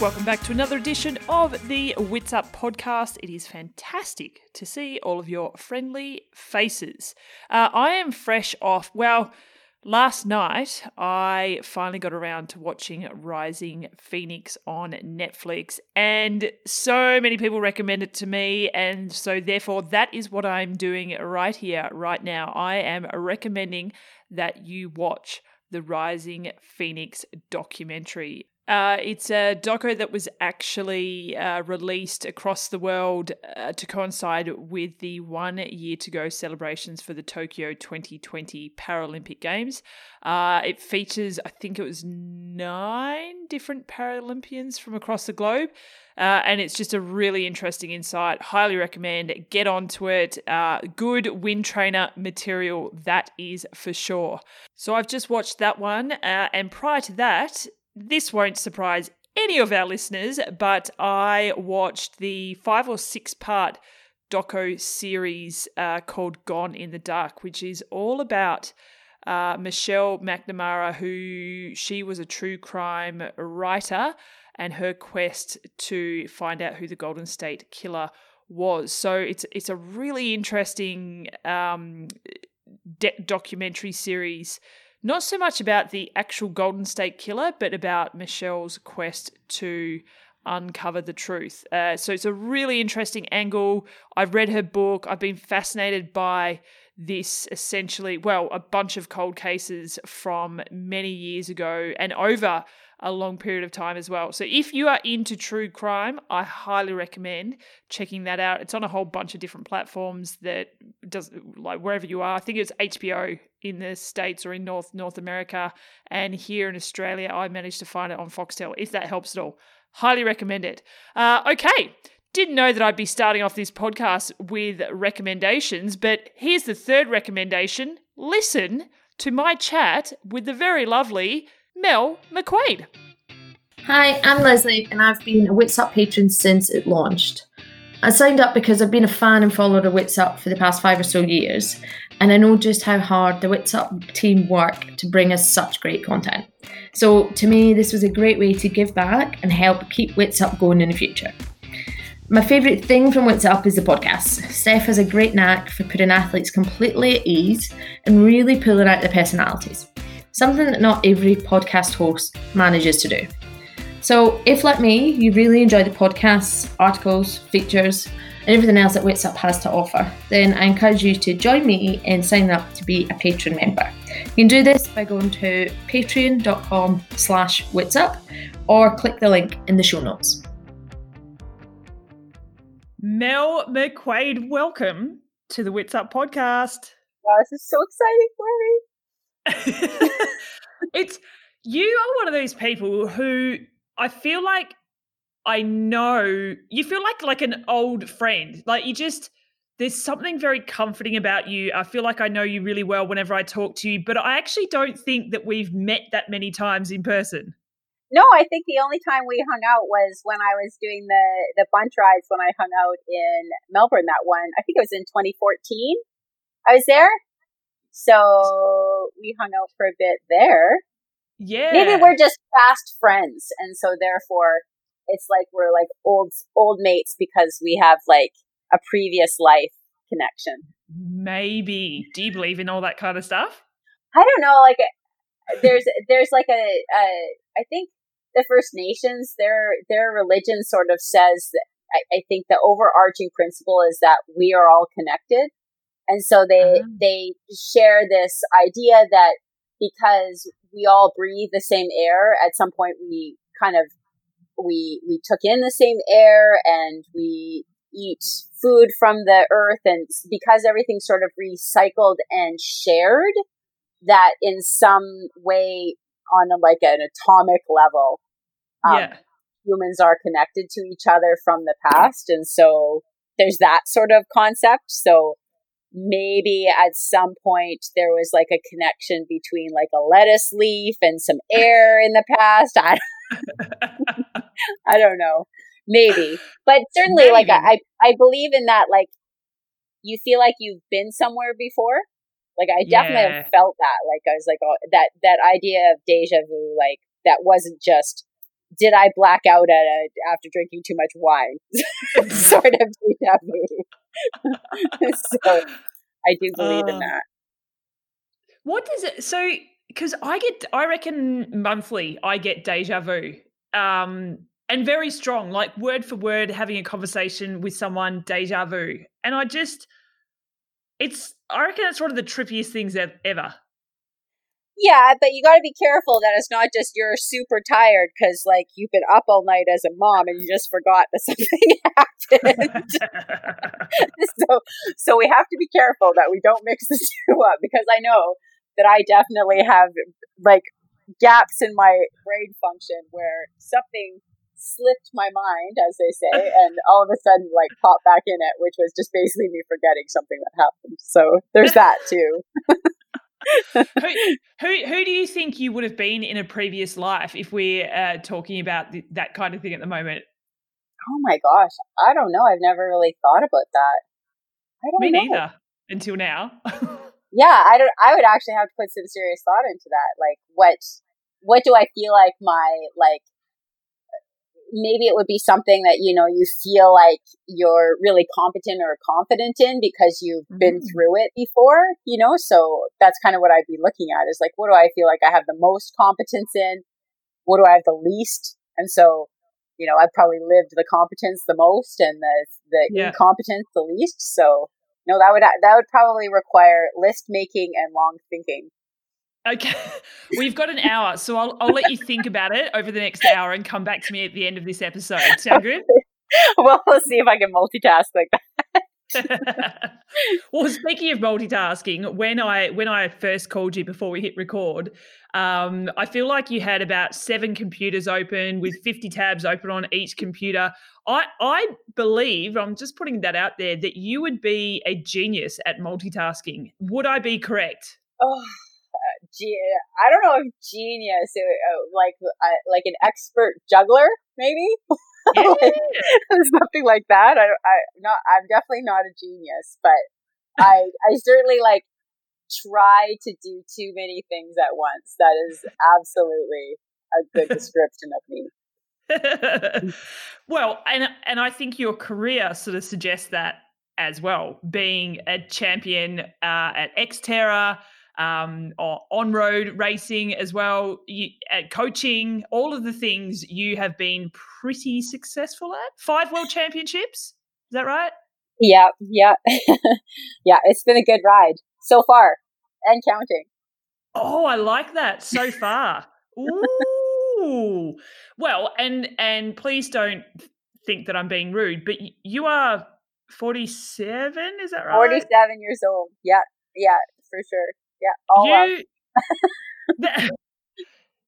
Welcome back to another edition of the Wits Up podcast. It is fantastic to see all of your friendly faces. Uh, I am fresh off, well, last night I finally got around to watching Rising Phoenix on Netflix, and so many people recommend it to me, and so therefore that is what I'm doing right here, right now. I am recommending that you watch the Rising Phoenix documentary. Uh, it's a doco that was actually uh, released across the world uh, to coincide with the one year to go celebrations for the Tokyo 2020 Paralympic Games. Uh, it features, I think it was nine different Paralympians from across the globe. Uh, and it's just a really interesting insight. Highly recommend. Get onto it. Uh, good wind trainer material, that is for sure. So I've just watched that one. and prior to that, this won't surprise any of our listeners, but I watched the five or six part doco series uh, called Gone in the Dark, which is all about uh, Michelle McNamara, who she was a true crime writer, and her quest to find out who the Golden State Killer was. So it's it's a really interesting um, de- documentary series not so much about the actual Golden State Killer, but about Michelle's quest to uncover the truth. Uh, so it's a really interesting angle. I've read her book. I've been fascinated by this essentially, well, a bunch of cold cases from many years ago and over a long period of time as well. So if you are into true crime, I highly recommend checking that out. It's on a whole bunch of different platforms that does like wherever you are. I think it's HBO in the states or in North North America and here in Australia I managed to find it on Foxtel if that helps at all. Highly recommend it. Uh, okay, didn't know that I'd be starting off this podcast with recommendations, but here's the third recommendation. Listen to my chat with the very lovely Mel McQuaid. Hi, I'm Leslie, and I've been a Wits Up patron since it launched. I signed up because I've been a fan and follower of Wits Up for the past five or so years, and I know just how hard the Wits Up team work to bring us such great content. So, to me, this was a great way to give back and help keep Wits Up going in the future. My favourite thing from Wits Up is the podcast. Steph has a great knack for putting athletes completely at ease and really pulling out their personalities something that not every podcast host manages to do. So, if like me, you really enjoy the podcasts, articles, features, and everything else that Wits Up has to offer, then I encourage you to join me in signing up to be a patron member. You can do this by going to patreon.com slash witsup or click the link in the show notes. Mel McQuaid, welcome to the Wits Up podcast. Wow, this is so exciting for me. it's you are one of those people who I feel like I know you feel like like an old friend. Like you just there's something very comforting about you. I feel like I know you really well whenever I talk to you, but I actually don't think that we've met that many times in person. No, I think the only time we hung out was when I was doing the the bunch rides when I hung out in Melbourne that one. I think it was in 2014. I was there. So we hung out for a bit there. Yeah. Maybe we're just fast friends. And so therefore it's like we're like old, old mates because we have like a previous life connection. Maybe. Do you believe in all that kind of stuff? I don't know. Like there's, there's like a, a I think the First Nations, their, their religion sort of says that I, I think the overarching principle is that we are all connected. And so they, uh-huh. they share this idea that because we all breathe the same air, at some point we kind of, we, we took in the same air and we eat food from the earth. And because everything's sort of recycled and shared, that in some way on a, like an atomic level, um, yeah. humans are connected to each other from the past. And so there's that sort of concept. So maybe at some point there was like a connection between like a lettuce leaf and some air in the past. I, I don't know. Maybe. But certainly maybe. like I, I believe in that like you feel like you've been somewhere before. Like I definitely yeah. felt that. Like I was like, oh, that that idea of deja vu, like that wasn't just did I black out at a, after drinking too much wine? sort of deja vu. so I do believe uh, in that. What does it? So because I get, I reckon monthly I get deja vu. Um, and very strong, like word for word, having a conversation with someone, deja vu. And I just, it's, I reckon it's one of the trippiest things ever. Yeah, but you got to be careful that it's not just you're super tired because, like, you've been up all night as a mom and you just forgot that something happened. so, so we have to be careful that we don't mix the two up because I know that I definitely have like gaps in my brain function where something slipped my mind, as they say, and all of a sudden like popped back in it, which was just basically me forgetting something that happened. So there's that too. who, who who do you think you would have been in a previous life if we're uh, talking about th- that kind of thing at the moment? Oh my gosh, I don't know. I've never really thought about that. I don't Me know. neither until now. yeah, I don't. I would actually have to put some serious thought into that. Like, what what do I feel like my like maybe it would be something that you know you feel like you're really competent or confident in because you've mm-hmm. been through it before you know so that's kind of what i'd be looking at is like what do i feel like i have the most competence in what do i have the least and so you know i've probably lived the competence the most and the the yeah. incompetence the least so no that would that would probably require list making and long thinking Okay, we've got an hour, so I'll I'll let you think about it over the next hour and come back to me at the end of this episode. Sound good? well, we'll see if I can multitask like that. well, speaking of multitasking, when I when I first called you before we hit record, um, I feel like you had about seven computers open with fifty tabs open on each computer. I I believe I'm just putting that out there that you would be a genius at multitasking. Would I be correct? Oh ge- I don't know if genius, uh, like uh, like an expert juggler, maybe. Yeah. like, something like that. I, I not. I'm definitely not a genius, but I I certainly like try to do too many things at once. That is absolutely a good description of me. well, and and I think your career sort of suggests that as well. Being a champion uh, at Xterra, um, or on road racing as well, you, at coaching, all of the things you have been pretty successful at. Five world championships, is that right? Yeah, yeah, yeah. It's been a good ride so far, and counting. Oh, I like that so far. Ooh, well, and and please don't think that I'm being rude, but you are 47, is that right? 47 years old. Yeah, yeah, for sure. Yeah, all you, that,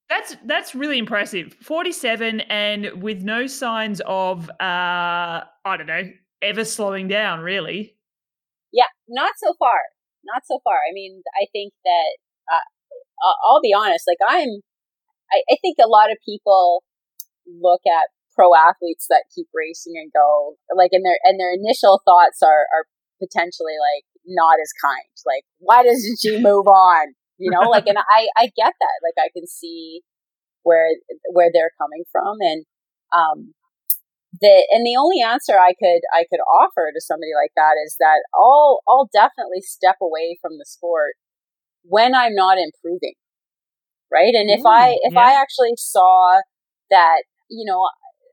that's that's really impressive. Forty-seven, and with no signs of uh, I don't know, ever slowing down. Really. Yeah, not so far. Not so far. I mean, I think that uh, I'll be honest. Like I'm, I, I think a lot of people look at pro athletes that keep racing and go like, and their and their initial thoughts are are potentially like not as kind. Like, why doesn't she move on? You know, like, and I, I get that. Like, I can see where, where they're coming from. And, um, the, and the only answer I could, I could offer to somebody like that is that I'll, I'll definitely step away from the sport when I'm not improving. Right. And if I, if yeah. I actually saw that, you know,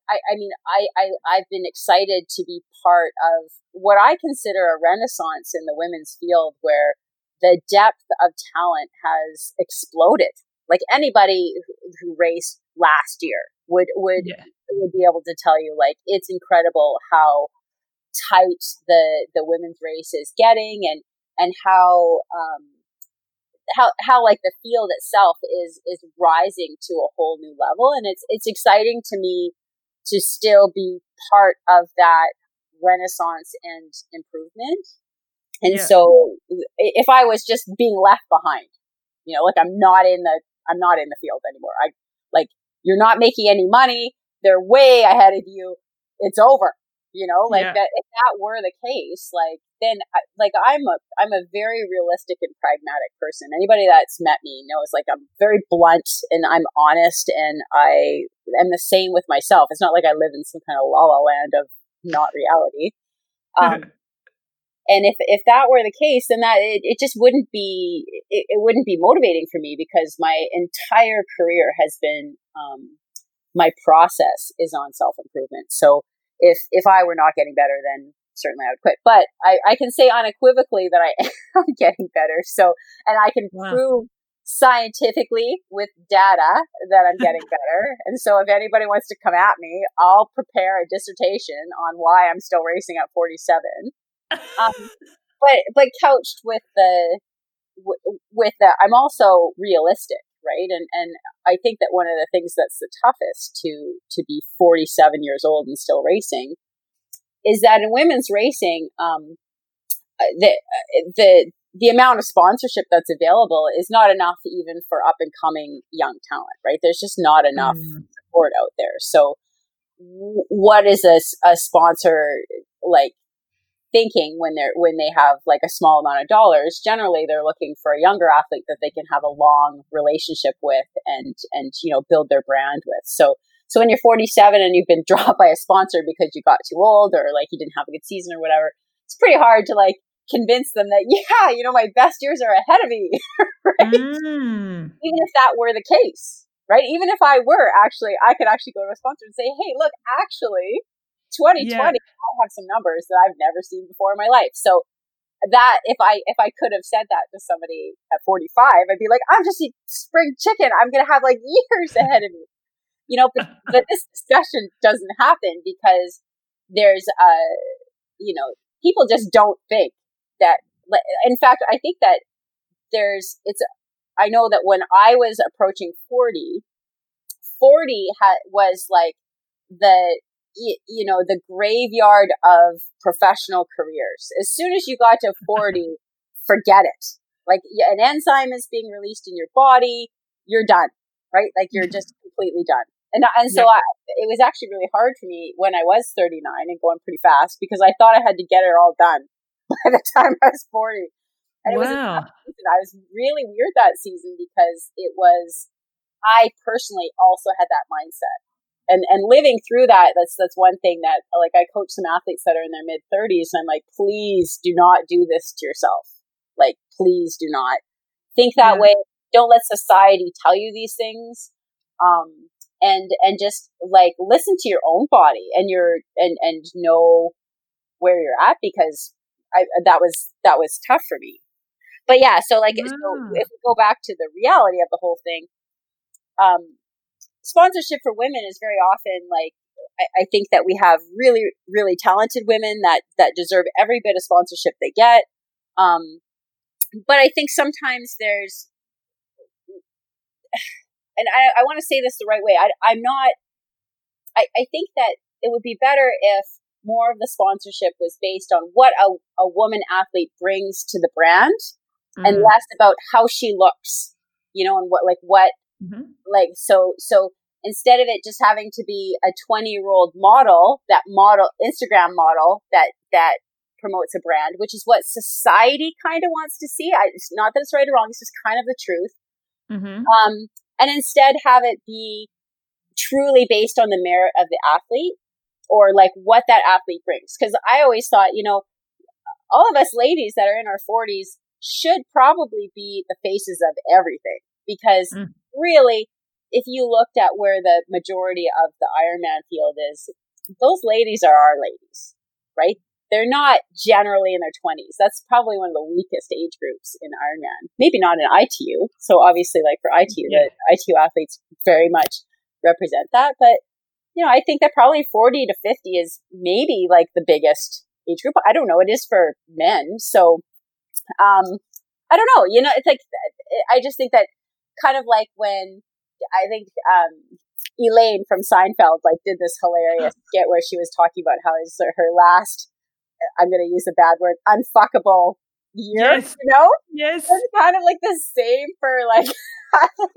I, I mean, I, I, I've been excited to be part of what I consider a renaissance in the women's field where the depth of talent has exploded. Like anybody who, who raced last year would, would, yeah. would be able to tell you, like, it's incredible how tight the, the women's race is getting and, and how, um, how how like the field itself is is rising to a whole new level and it's it's exciting to me to still be part of that renaissance and improvement. And yeah. so if I was just being left behind, you know, like I'm not in the, I'm not in the field anymore. I like, you're not making any money. They're way ahead of you. It's over. You know, like yeah. that. If that were the case, like then, like I'm a I'm a very realistic and pragmatic person. Anybody that's met me knows, like I'm very blunt and I'm honest, and I am the same with myself. It's not like I live in some kind of la la land of not reality. Um, and if if that were the case, then that it, it just wouldn't be it, it wouldn't be motivating for me because my entire career has been um, my process is on self improvement. So if if I were not getting better, then certainly I would quit. But I, I can say unequivocally that I am getting better. So and I can wow. prove scientifically with data that I'm getting better. and so if anybody wants to come at me, I'll prepare a dissertation on why I'm still racing at 47. Um, but but couched with the with the I'm also realistic right? And and I think that one of the things that's the toughest to to be 47 years old and still racing is that in women's racing, um, uh, the uh, the the amount of sponsorship that's available is not enough even for up and coming young talent, right? There's just not enough mm. support out there. So, what is a, a sponsor like thinking when they're when they have like a small amount of dollars generally they're looking for a younger athlete that they can have a long relationship with and and you know build their brand with. So so when you're 47 and you've been dropped by a sponsor because you got too old or like you didn't have a good season or whatever it's pretty hard to like convince them that yeah you know my best years are ahead of me right? Mm. even if that were the case right? Even if i were actually i could actually go to a sponsor and say hey look actually 2020, yeah. I have some numbers that I've never seen before in my life. So that if I if I could have said that to somebody at 45, I'd be like, I'm just a spring chicken. I'm gonna have like years ahead of me. You know, but, but this discussion doesn't happen because there's a you know, people just don't think that in fact, I think that there's it's I know that when I was approaching 40, 40 ha- was like the you know, the graveyard of professional careers. As soon as you got to 40, forget it. Like an enzyme is being released in your body, you're done, right? Like you're just completely done. And, uh, and so yeah. I, it was actually really hard for me when I was 39 and going pretty fast because I thought I had to get it all done by the time I was 40. And wow. it was I was really weird that season because it was, I personally also had that mindset and and living through that that's that's one thing that like i coach some athletes that are in their mid 30s and i'm like please do not do this to yourself. Like please do not. Think that yeah. way. Don't let society tell you these things. Um and and just like listen to your own body and your and and know where you're at because i that was that was tough for me. But yeah so like so if we go back to the reality of the whole thing um sponsorship for women is very often like I, I think that we have really really talented women that that deserve every bit of sponsorship they get. Um, but I think sometimes there's, and I, I want to say this the right way. I, I'm not. I, I think that it would be better if more of the sponsorship was based on what a, a woman athlete brings to the brand mm. and less about how she looks, you know, and what, like, what Mm-hmm. Like, so, so instead of it just having to be a 20 year old model, that model, Instagram model that, that promotes a brand, which is what society kind of wants to see. I, it's not that it's right or wrong. It's just kind of the truth. Mm-hmm. Um, and instead have it be truly based on the merit of the athlete or like what that athlete brings. Cause I always thought, you know, all of us ladies that are in our 40s should probably be the faces of everything because mm really, if you looked at where the majority of the Ironman field is, those ladies are our ladies, right? They're not generally in their 20s. That's probably one of the weakest age groups in Ironman. Maybe not in ITU. So obviously, like for ITU, yeah. the ITU athletes very much represent that. But, you know, I think that probably 40 to 50 is maybe like the biggest age group. I don't know. It is for men. So, um, I don't know. You know, it's like, I just think that kind of like when I think um, Elaine from Seinfeld like did this hilarious skit where she was talking about how is her last I'm going to use a bad word unfuckable year, yes. you know? Yes. It's kind of like the same for like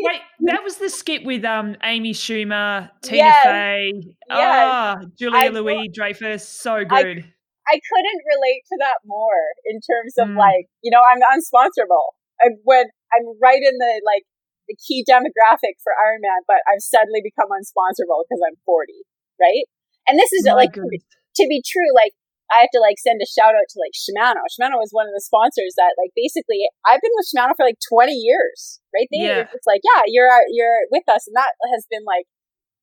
Wait, that was the skit with um Amy Schumer, Tina yes. Fey, yes. oh, Julia Louis Dreyfus. So good. I, I, couldn't relate to that more in terms of mm. like, you know, I'm unsponsorable. And when I'm right in the like the key demographic for Ironman, but I've suddenly become unsponsorable because I'm 40, right? And this is oh My like to, to be true. Like I have to like send a shout out to like Shimano. Shimano was one of the sponsors that like basically I've been with Shimano for like 20 years, right? They yeah. it's like, yeah, you're uh, you're with us, and that has been like.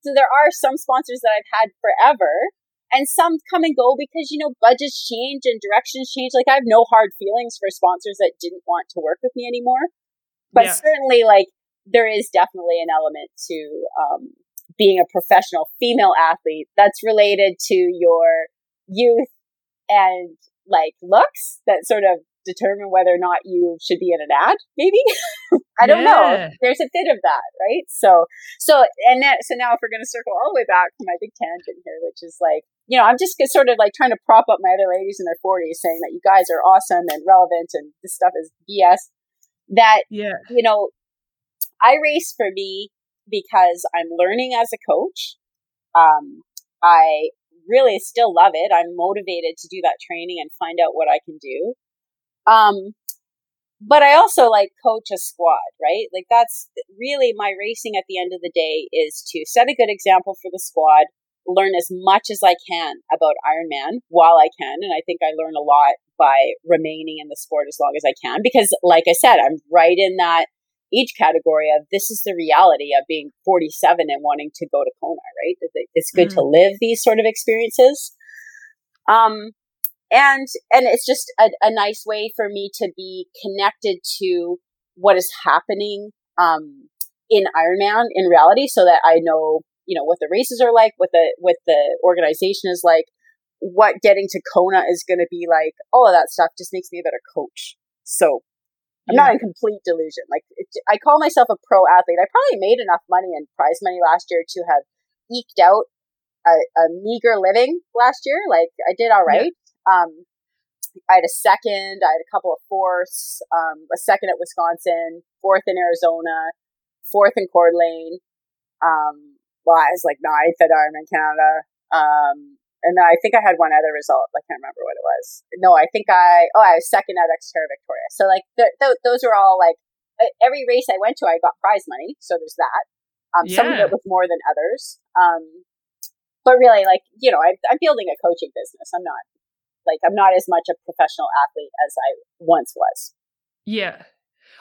So there are some sponsors that I've had forever, and some come and go because you know budgets change and directions change. Like I have no hard feelings for sponsors that didn't want to work with me anymore, but yeah. certainly like there is definitely an element to um, being a professional female athlete that's related to your youth and like looks that sort of determine whether or not you should be in an ad maybe? I don't yeah. know there's a bit of that right? So so and that so now if we're going to circle all the way back to my big tangent here which is like you know i'm just sort of like trying to prop up my other ladies in their 40s saying that you guys are awesome and relevant and this stuff is bs that yeah. you know i race for me because i'm learning as a coach um I really still love it. I'm motivated to do that training and find out what I can do. Um, but I also like coach a squad, right? Like that's really my racing at the end of the day is to set a good example for the squad, learn as much as I can about Ironman while I can. And I think I learn a lot by remaining in the sport as long as I can because like I said, I'm right in that age category of this is the reality of being 47 and wanting to go to Kona, right? It's good mm. to live these sort of experiences. Um, and, and it's just a, a nice way for me to be connected to what is happening, um, in Ironman in reality so that I know, you know, what the races are like, what the, what the organization is like, what getting to Kona is going to be like. All of that stuff just makes me a better coach. So I'm yeah. not in complete delusion. Like it, I call myself a pro athlete. I probably made enough money in prize money last year to have eked out a, a meager living last year. Like I did all right. Yeah. Um, I had a second. I had a couple of fourths. Um, a second at Wisconsin, fourth in Arizona, fourth in Coeur d'Alene. Um, well, I was like ninth at Ironman Canada. Um, and I think I had one other result. I can't remember what it was. No, I think I oh I was second at Xterra Victoria. So like th- th- those are all like every race I went to, I got prize money. So there's that. Um, yeah. Some of it was more than others. Um, but really, like you know, I, I'm building a coaching business. I'm not like I'm not as much a professional athlete as I once was. Yeah.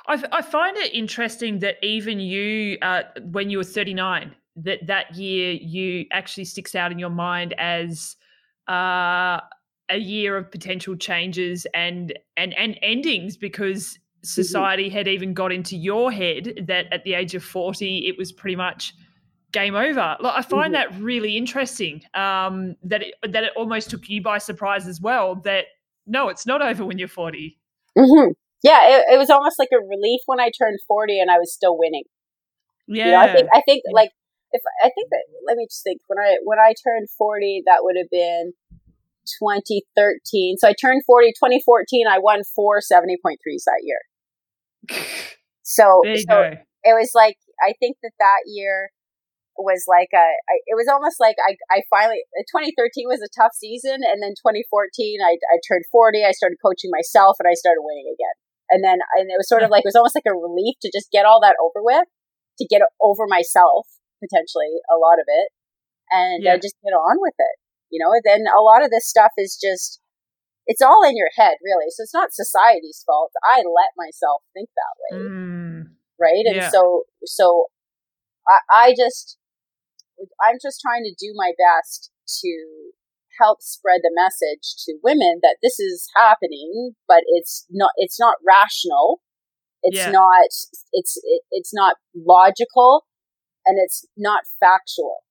I, I find it interesting that even you, uh, when you were 39, that that year you actually sticks out in your mind as uh, a year of potential changes and and and endings because mm-hmm. society mm-hmm. had even got into your head that at the age of 40 it was pretty much game over like, i find mm-hmm. that really interesting um, that it, that it almost took you by surprise as well that no it's not over when you're 40 mm-hmm. yeah it, it, was almost like a relief when i turned 40 and i was still winning yeah you know, i think i think like if I think that let me just think when I when I turned 40 that would have been 2013 so I turned 40 2014 I won four 70.3s that year. So so it was like I think that that year was like a I, it was almost like I, I finally uh, 2013 was a tough season and then 2014 I, I turned 40 I started coaching myself and I started winning again. And then and it was sort of like it was almost like a relief to just get all that over with to get over myself potentially a lot of it and yeah. uh, just get on with it you know then a lot of this stuff is just it's all in your head really so it's not society's fault i let myself think that way mm. right and yeah. so so I, I just i'm just trying to do my best to help spread the message to women that this is happening but it's not it's not rational it's yeah. not it's it, it's not logical and it's not factual.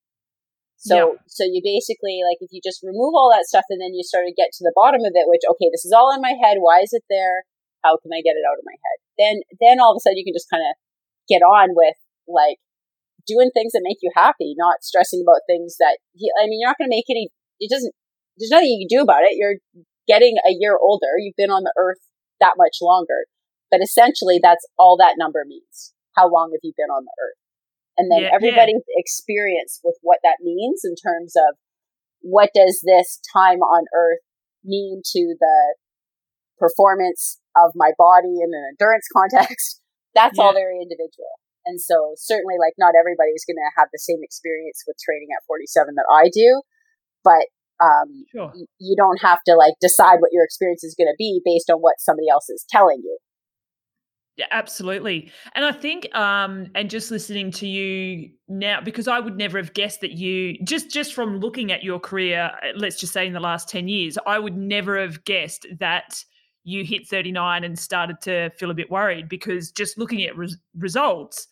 So, yeah. so you basically like if you just remove all that stuff and then you sort of get to the bottom of it, which okay, this is all in my head. Why is it there? How can I get it out of my head? Then, then all of a sudden you can just kind of get on with like doing things that make you happy, not stressing about things that I mean, you're not going to make any. It doesn't. There's nothing you can do about it. You're getting a year older. You've been on the earth that much longer, but essentially that's all that number means. how long have you been on the earth? And then Yeah, everybody's experience with what that means in terms of what does this time on earth mean to the performance of my body in an endurance context? That's all very individual. And so certainly like not everybody's going to have the same experience with training at 47 that I do, but um, Sure. y- you don't have to like decide what your experience is going to be based on what somebody else is telling you. Absolutely. And I think um and just listening to you now because I would never have guessed that you just just from looking at your career uh, let's just say in the last 10 years I would never have guessed that you hit 39 and started to feel a bit worried because just looking at res- results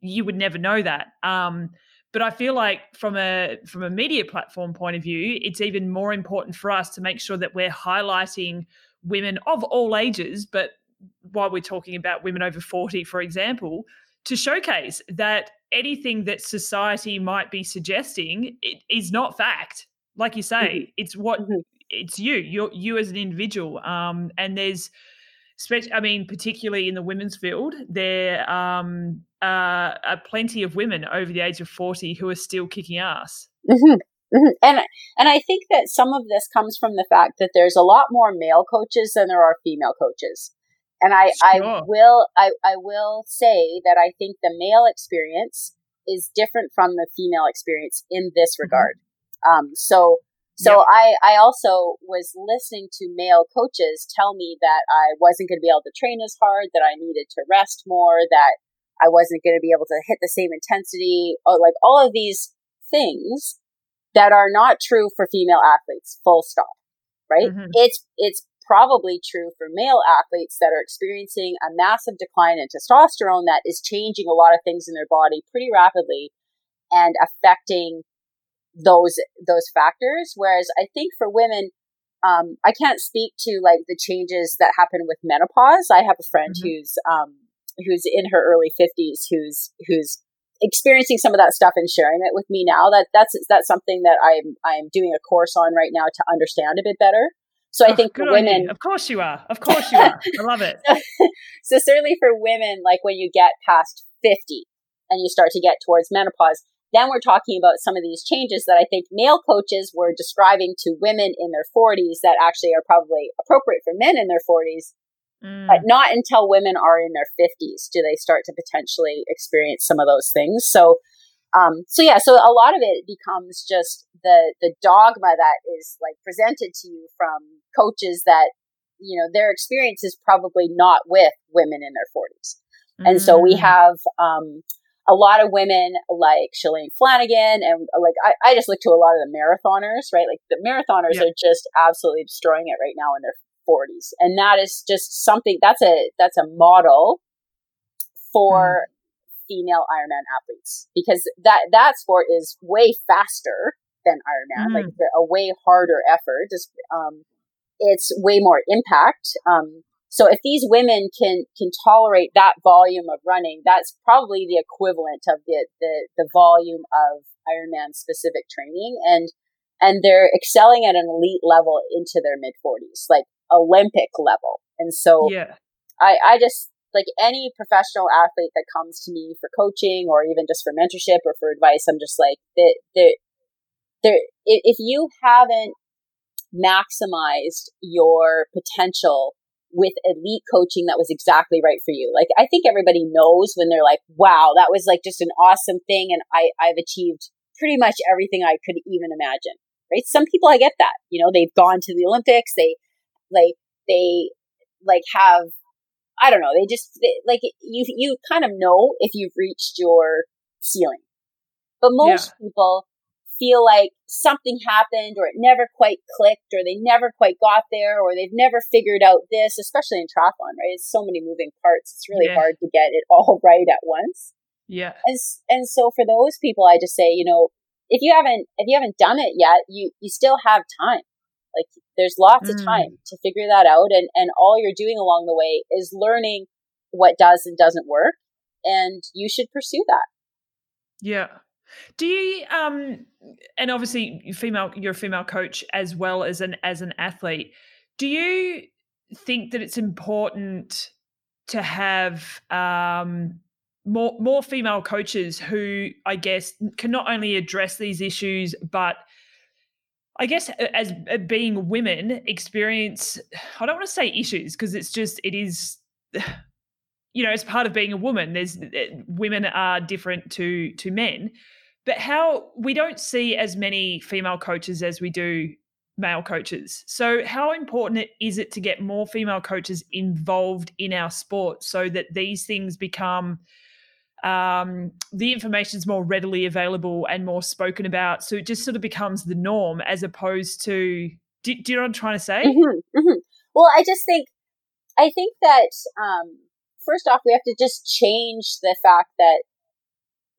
you would never know that. Um but I feel like from a from a media platform point of view it's even more important for us to make sure that we're highlighting women of all ages but while we're talking about women over 40, for example, to showcase that anything that society might be suggesting it is not fact. Like you say, it's what Mhm. it's you, you're you as an individual. Um, and there's, I mean, particularly in the women's field, there um, uh, are plenty of women over the age of 40 who are still kicking ass. hmm hmm And and I think that some of this comes from the fact that there's a lot more male coaches than there are female coaches. And I, I will I, I will say that I think the male experience is different from the female experience in this Mhm. regard. Um, so so I, I also was listening to male coaches tell me that I wasn't going to be able to train as hard, that I needed to rest more, that I wasn't going to be able to hit the same intensity, or like all of these things that are not true for female athletes, full stop. Right? Mhm. It's it's probably true for male athletes that are experiencing a massive decline in testosterone that is changing a lot of things in their body pretty rapidly and affecting those those factors. Whereas I think for women, um, I can't speak to like the changes that happen with menopause. I have a friend Mhm. who's um, who's in her early fifties who's who's experiencing some of that stuff and sharing it with me now. That that's that's something that I'm I'm doing a course on right now to understand a bit better. So I Oh, think for women, Of course you are. Of course you are. I love it. so certainly for women, like when you get past 50 and you start to get towards menopause, then we're talking about some of these changes that I think male coaches were describing to women in their 40s that actually are probably appropriate for men in their 40s, Mm. but not until women are in their 50s do they start to potentially experience some of those things. So, um, so yeah, so a lot of it becomes just the the dogma that is like presented to you from coaches that you know their experience is probably not with women in their 40s. And so we Mm. have um, a lot of women like Shalane Flanagan, and like I, I just look to a lot of the marathoners, right? Like the marathoners Yeah. are just absolutely destroying it right now in their 40s, and that is just something that's a that's a model for female Ironman athletes because that that sport is way faster than Ironman, like a way harder effort. Just um, it's way more impact. Um, so if these women can can tolerate that volume of running, that's probably the equivalent of the the, the volume of Ironman specific training, and and they're excelling at an elite level into their mid forties, like Olympic level. And so yeah. I, I just like any professional athlete that comes to me for coaching or even just for mentorship or for advice, I'm just like that. There, there. If you haven't maximized your potential with elite coaching that was exactly right for you, like I think everybody knows when they're like, "Wow, that was like just an awesome thing," and I I've achieved pretty much everything I could even imagine. Right? Some people I get that. You know, they've gone to the Olympics. They like they like have I don't know. They just they, like you. You kind of know if you've reached your ceiling, but most people feel like something happened, or it never quite clicked, or they never quite got there, or they've never figured out this. Especially in triathlon, right? It's so many moving parts. It's really Yeah. hard to get it all right at once. Yeah. And and so for those people, I just say, you know, if you haven't if you haven't done it yet, you you still have time. Like there's lots of Mm. time to figure that out, and and all you're doing along the way is learning what does and doesn't work, and you should pursue that. Yeah. Do you um and obviously female you're a female coach as well as an as an athlete. Do you think that it's important to have um more more female coaches who I guess can not only address these issues, but I guess as uh, being women experience I don't want to say issues because it's just it is you know, as part of being a woman, there's uh, women are different to to men. But how we don't see as many female coaches as we do male coaches. So, how important is it to get more female coaches involved in our sport so that these things become um, the information is more readily available and more spoken about? So it just sort of becomes the norm as opposed to. Do, do you know what I'm trying to say? Mm-hmm, mm-hmm. Well, I just think, I think that um, first off, we have to just change the fact that,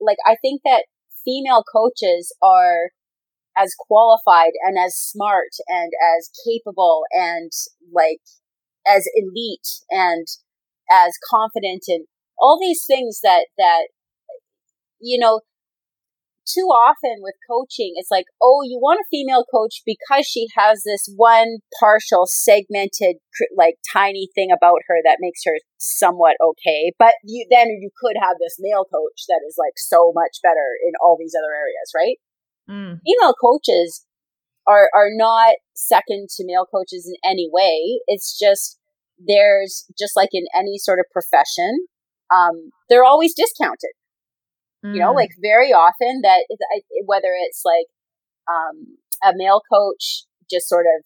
like, I think that female coaches are as qualified and as smart and as capable and like as elite and as confident and all these things that that you know too often with coaching it's like oh you want a female coach because she has this one partial segmented like tiny thing about her that makes her somewhat okay but you then you could have this male coach that is like so much better in all these other areas right Mm. Female coaches are are not second to male coaches in any way. It's just there's just like in any sort of profession, um, they're always discounted. Mm. You know, mm. like very often that whether it's like um, a male coach just sort of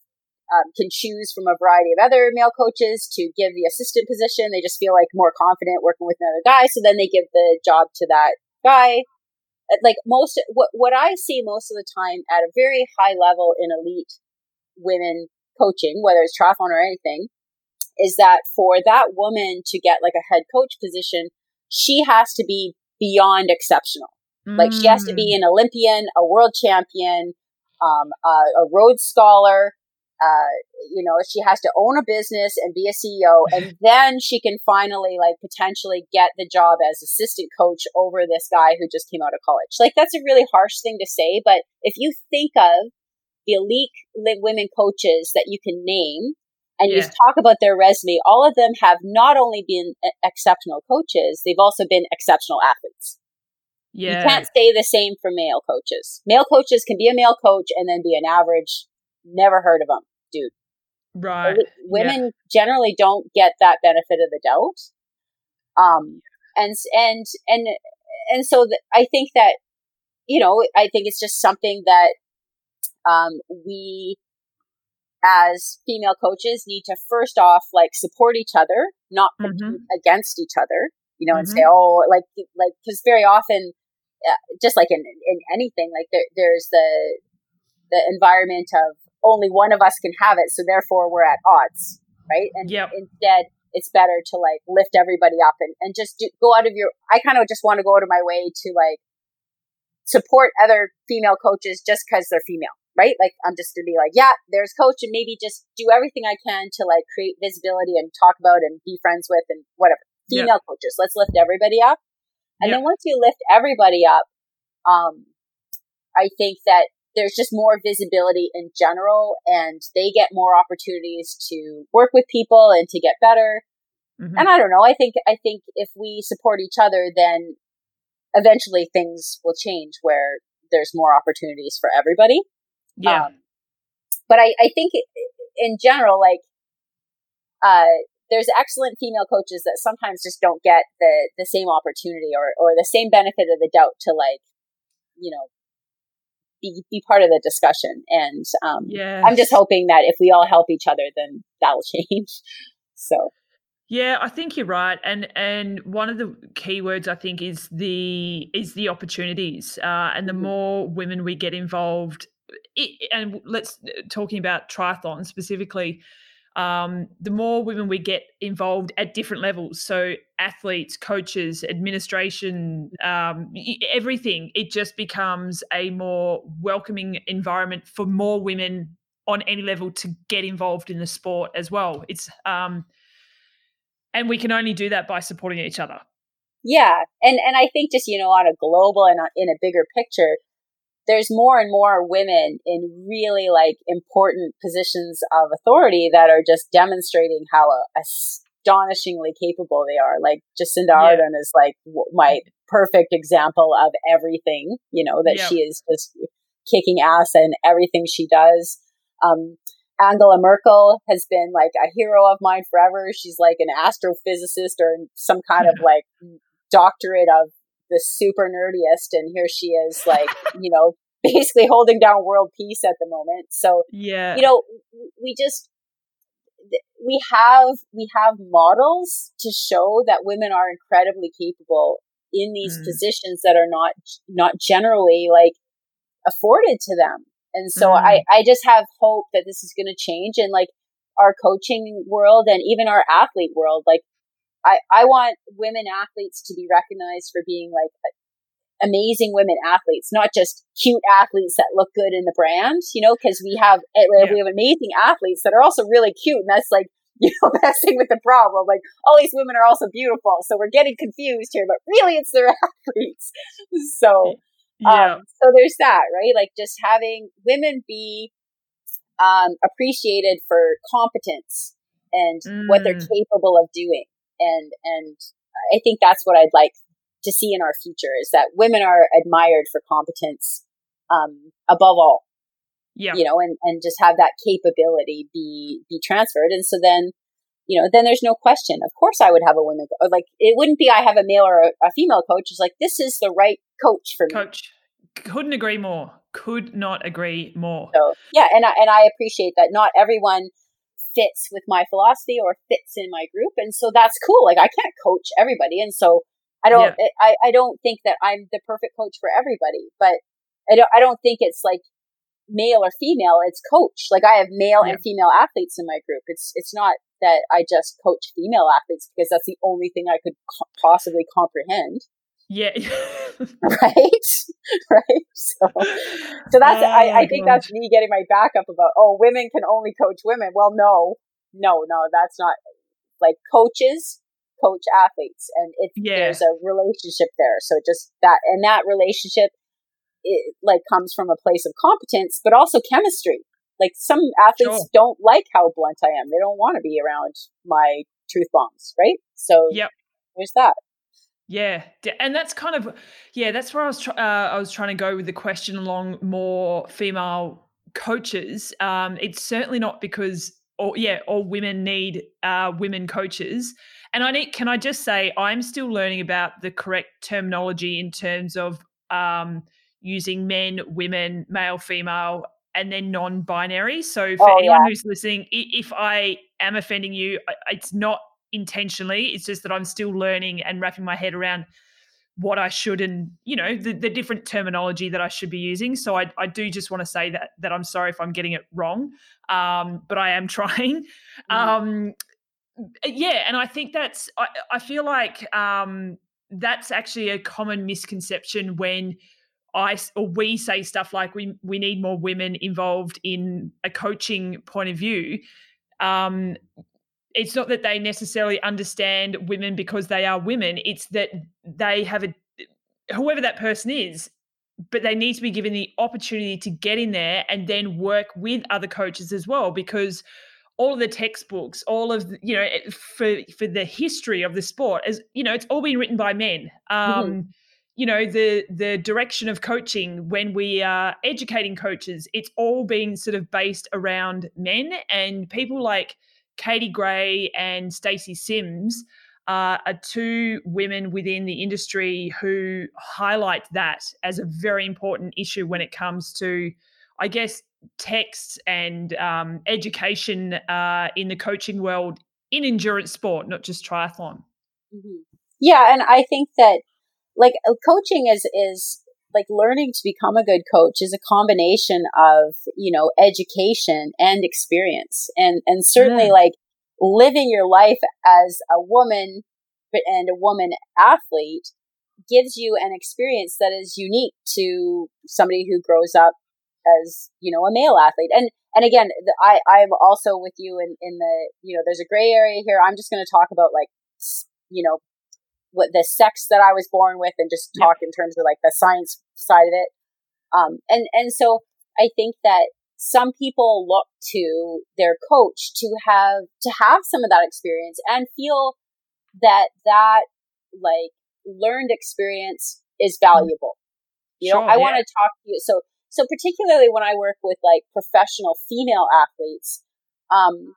um, can choose from a variety of other male coaches to give the assistant position. They just feel like more confident working with another guy, so then they give the job to that guy like most what what I see most of the time at a very high level in elite women coaching, whether it's triathlon or anything, is that for that woman to get like a head coach position, she has to be beyond exceptional. Mm. Like she has to be mm. an Olympian, a world champion, um, a, a Rhodes Scholar, uh, you know, she has to own a business and be a CEO, and then she can finally like potentially get the job as assistant coach over this guy who just came out of college. Like that's a really harsh thing to say, but if you think of the elite women coaches that you can name and yeah. you talk about their resume, all of them have not only been exceptional coaches, they've also been exceptional athletes. Yeah. You can't say the same for male coaches. Male coaches can be a male coach and then be an average, never heard of them dude. Right. Women yeah. generally don't get that benefit of the doubt. Um, and, and, and, and so th- I think that, you know, I think it's just something that, um, we as female coaches need to first off, like support each other, not mm-hmm. against each other, you know, mm-hmm. and say, mm-hmm. oh, like, like, cause very often, uh, just like in, in anything, like there, there's the, the environment of only one of us can have it, so therefore we're at odds, right? And yep. instead, it's better to like lift everybody up and, and just do, go out of your. I kind of just want to go out of my way to like support other female coaches just because they're female, right? Like I'm just to be like, yeah, there's coach, and maybe just do everything I can to like create visibility and talk about and be friends with and whatever. Female yep. coaches, let's lift everybody up. And yep. then once you lift everybody up, um, I think that there's just more visibility in general and they get more opportunities to work with people and to get better. Mm-hmm. And I don't know. I think, I think if we support each other, then eventually things will change where there's more opportunities for everybody. Yeah. Um, but I, I think in general, like, uh, there's excellent female coaches that sometimes just don't get the, the same opportunity or, or the same benefit of the doubt to like, you know, be, be part of the discussion. And um, yes. I'm just hoping that if we all help each other, then that'll change. So. Yeah, I think you're right, and and one of the key words I think is the is the opportunities, uh, and the mm-hmm. more women we get involved, it, and let's talking about triathlon specifically, um, the more women we get involved at different levels. So, athletes, coaches, administration, um, everything, it just becomes a more welcoming environment for more women on any level to get involved in the sport as well. It's, um, and we can only do that by supporting each other. Yeah. And, and I think just, you know, on a global and in a bigger picture, there's more and more women in really like important positions of authority that are just demonstrating how a astonishingly capable they are. Like Jacinda yeah. Ardern is like my perfect example of everything, you know, that she is just kicking ass and everything she does. Um, Angela Merkel has been like a hero of mine forever. She's like an astrophysicist or some kind of like doctorate of the super nerdiest. And here she is, like, you know, basically holding down world peace at the moment. So, yeah, you know, we just, we have, we have models to show that women are incredibly capable in these mm. positions that are not, not generally like afforded to them. And so mm. I, I just have hope that this is going to change and like our coaching world and even our athlete world. Like I, I want women athletes to be recognized for being like amazing women athletes, not just cute athletes that look good in the brand, you know, because we have, eh, we have amazing athletes that are also really cute. And that's like, you know, messing with the problem. Like all these women are also beautiful. So we're getting confused here, but really it's their athletes. So, yeah. Um, so there's that, right? Like just having women be um, appreciated for competence and mm. what they're mm. capable of doing. And, and I think that's what I'd like to see in our future is that women are admired for competence, um, above all. Yeah. You know, and, and just have that capability be, be transferred. And so then, you know, then there's no question. Of course I would have a woman, like it wouldn't be I have a male or a, a female coach. It's like, this is the right coach for me. Coach. Couldn't agree more. Could not agree more. So yeah, and I and I appreciate that not everyone fits with my philosophy or fits in my group, and so that's cool. Like I can't coach everybody, and so I don't yeah. I, I don't think that I'm the perfect coach for everybody, but I don't I don't think it's like male or female. It's coach. Like I have male yeah. and female athletes in my group. It's it's not that I just coach female athletes because that's the only thing I could co- possibly comprehend. Yeah. right. Right. So, so that's, oh, I, I think that's me getting my back up about, oh, women can only coach women. Well, no, no, no, that's not like coaches coach athletes and it, yeah. there's a relationship there. So just that, and that relationship, it like comes from a place of competence, but also chemistry. Like some athletes sure. don't like how blunt I am. They don't want to be around my truth bombs. Right. So yep. there's that. Yeah, and that's kind of yeah, that's where I was tr- uh, I was trying to go with the question along more female coaches. Um, it's certainly not because or yeah, all women need uh, women coaches. And I need can I just say I'm still learning about the correct terminology in terms of um, using men, women, male, female, and then non-binary. So for oh, anyone yeah. who's listening, if I am offending you, it's not intentionally. It's just that I'm still learning and wrapping my head around what I should and you know the, the different terminology that I should be using. So I, I do just want to say that that I'm sorry if I'm getting it wrong, um, but I am trying. Mm. Um, yeah, and I think that's I, I feel like um, that's actually a common misconception when I or we say stuff like we we need more women involved in a coaching point of view. Um, it's not that they necessarily understand women because they are women it's that they have a whoever that person is but they need to be given the opportunity to get in there and then work with other coaches as well because all of the textbooks all of the, you know for for the history of the sport as you know it's all been written by men mm-hmm. um mm-hmm. you know the the direction of coaching when we are educating coaches it's all been sort of based around men and people like Katie Gray and Stacy Sims uh, are two women within the industry who highlight that as a very important issue when it comes to, I guess, texts and um, education uh, in the coaching world in endurance sport, not just triathlon. Mm-hmm. Yeah, and I think that like uh, coaching is is like learning to become a good coach is a combination of, you know, education and experience. And, and certainly mm. like living your life as a woman and a woman athlete gives you an experience that is unique to somebody who grows up as, you know, a male athlete. And, and again, the, I, I'm also with you in, in the, you know, there's a gray area here. I'm just going to talk about like, you know, what the sex that I was born with and just talk yep. in terms of like the science side of it. Um, and, and so I think that some people look to their coach to have to have some of that experience and feel that that like learned experience is valuable. You know, Sure, I yeah. want to talk to you. So, so particularly when I work with like professional female athletes, um,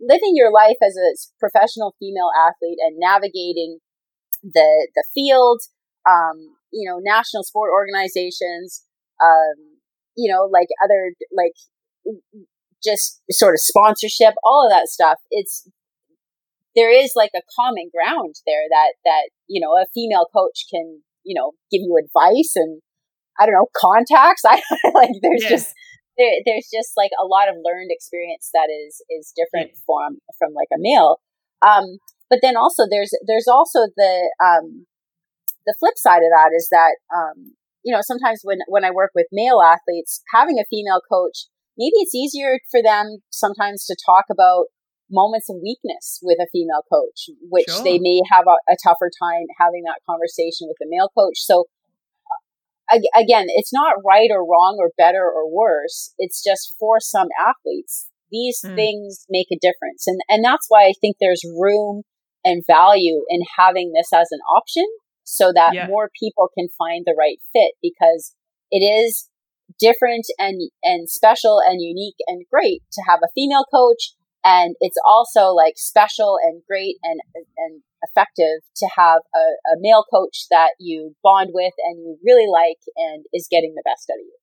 living your life as a professional female athlete and navigating the the field, um, you know, national sport organizations, um, you know, like other like just sort of sponsorship, all of that stuff. It's there is like a common ground there that that you know a female coach can you know give you advice and I don't know contacts. I like there's just there, there's just like a lot of learned experience that is is different from from like a male. Um, but then also there's there's also the um, the flip side of that is that um, you know sometimes when when I work with male athletes, having a female coach, maybe it's easier for them sometimes to talk about moments of weakness with a female coach, which Sure. they may have a, a tougher time having that conversation with a male coach. So again, it's not right or wrong or better or worse. It's just for some athletes, these Mm. things make a difference. And, and that's why I think there's room and value in having this as an option so that Yeah. more people can find the right fit because it is different and, and special and unique and great to have a female coach. And it's also like special and great and, and effective to have a, a male coach that you bond with and you really like and is getting the best out of you.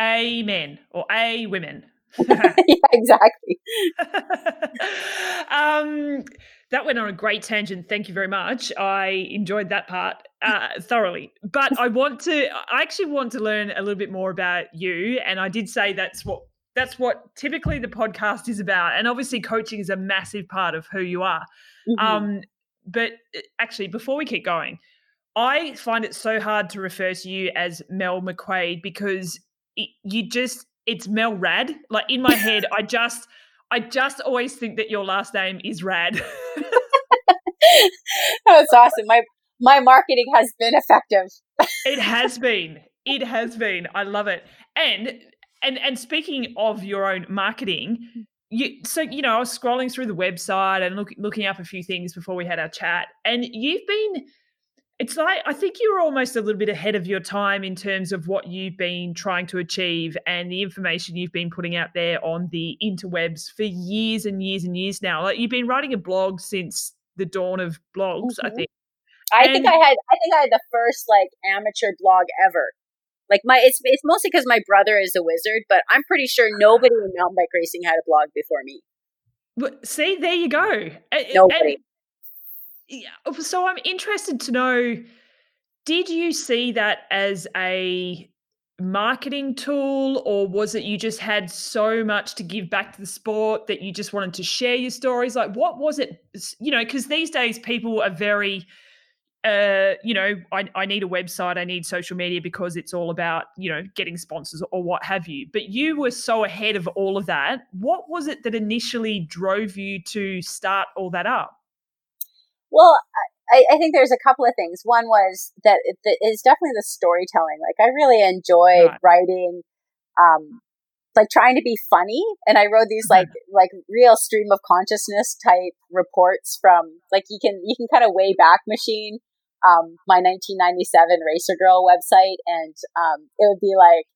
Amen or a women. yeah, exactly. um, that went on a great tangent. Thank you very much. I enjoyed that part uh, thoroughly. But I want to. I actually want to learn a little bit more about you. And I did say that's what that's what typically the podcast is about. And obviously, coaching is a massive part of who you are. Mhm. Um, but uh, actually, before we keep going, I find it so hard to refer to you as Mel McQuaid because it, you just it's Mel Rad. Like in my head, I just I just always think that your last name is Rad. That's awesome. My my marketing has been effective. it has been. It has been. I love it. And and and speaking of your own marketing, you so you know I was scrolling through the website and look, looking up a few things before we had our chat, and you've been. It's like I think you're almost a little bit ahead of your time in terms of what you've been trying to achieve and the information you've been putting out there on the interwebs for years and years and years now. Like you've been writing a blog since the dawn of blogs, I Mhm. think. I think I had I think I had the first like amateur blog ever. Like my it's it's mostly because my brother is a wizard, but I'm pretty sure nobody in mountain bike racing had a blog before me. But see, there you go. Nobody. and- yeah, so I'm interested to know did you see that as a marketing tool or was it you just had so much to give back to the sport that you just wanted to share your stories? Like what was it you know because these days people are very uh you know I, I need a website i need social media because it's all about you know getting sponsors or what have you but you were so ahead of all of that. What was it that initially drove you to start all that up Well, I, I think there's a couple of things. One was that it that is definitely the storytelling. Like I really enjoy Right. writing, um, like trying to be funny. And I wrote these Mhm. like like real stream of consciousness type reports from like you can you can kind of way back machine um, my 1997 Racer Girl website, and um, it would be like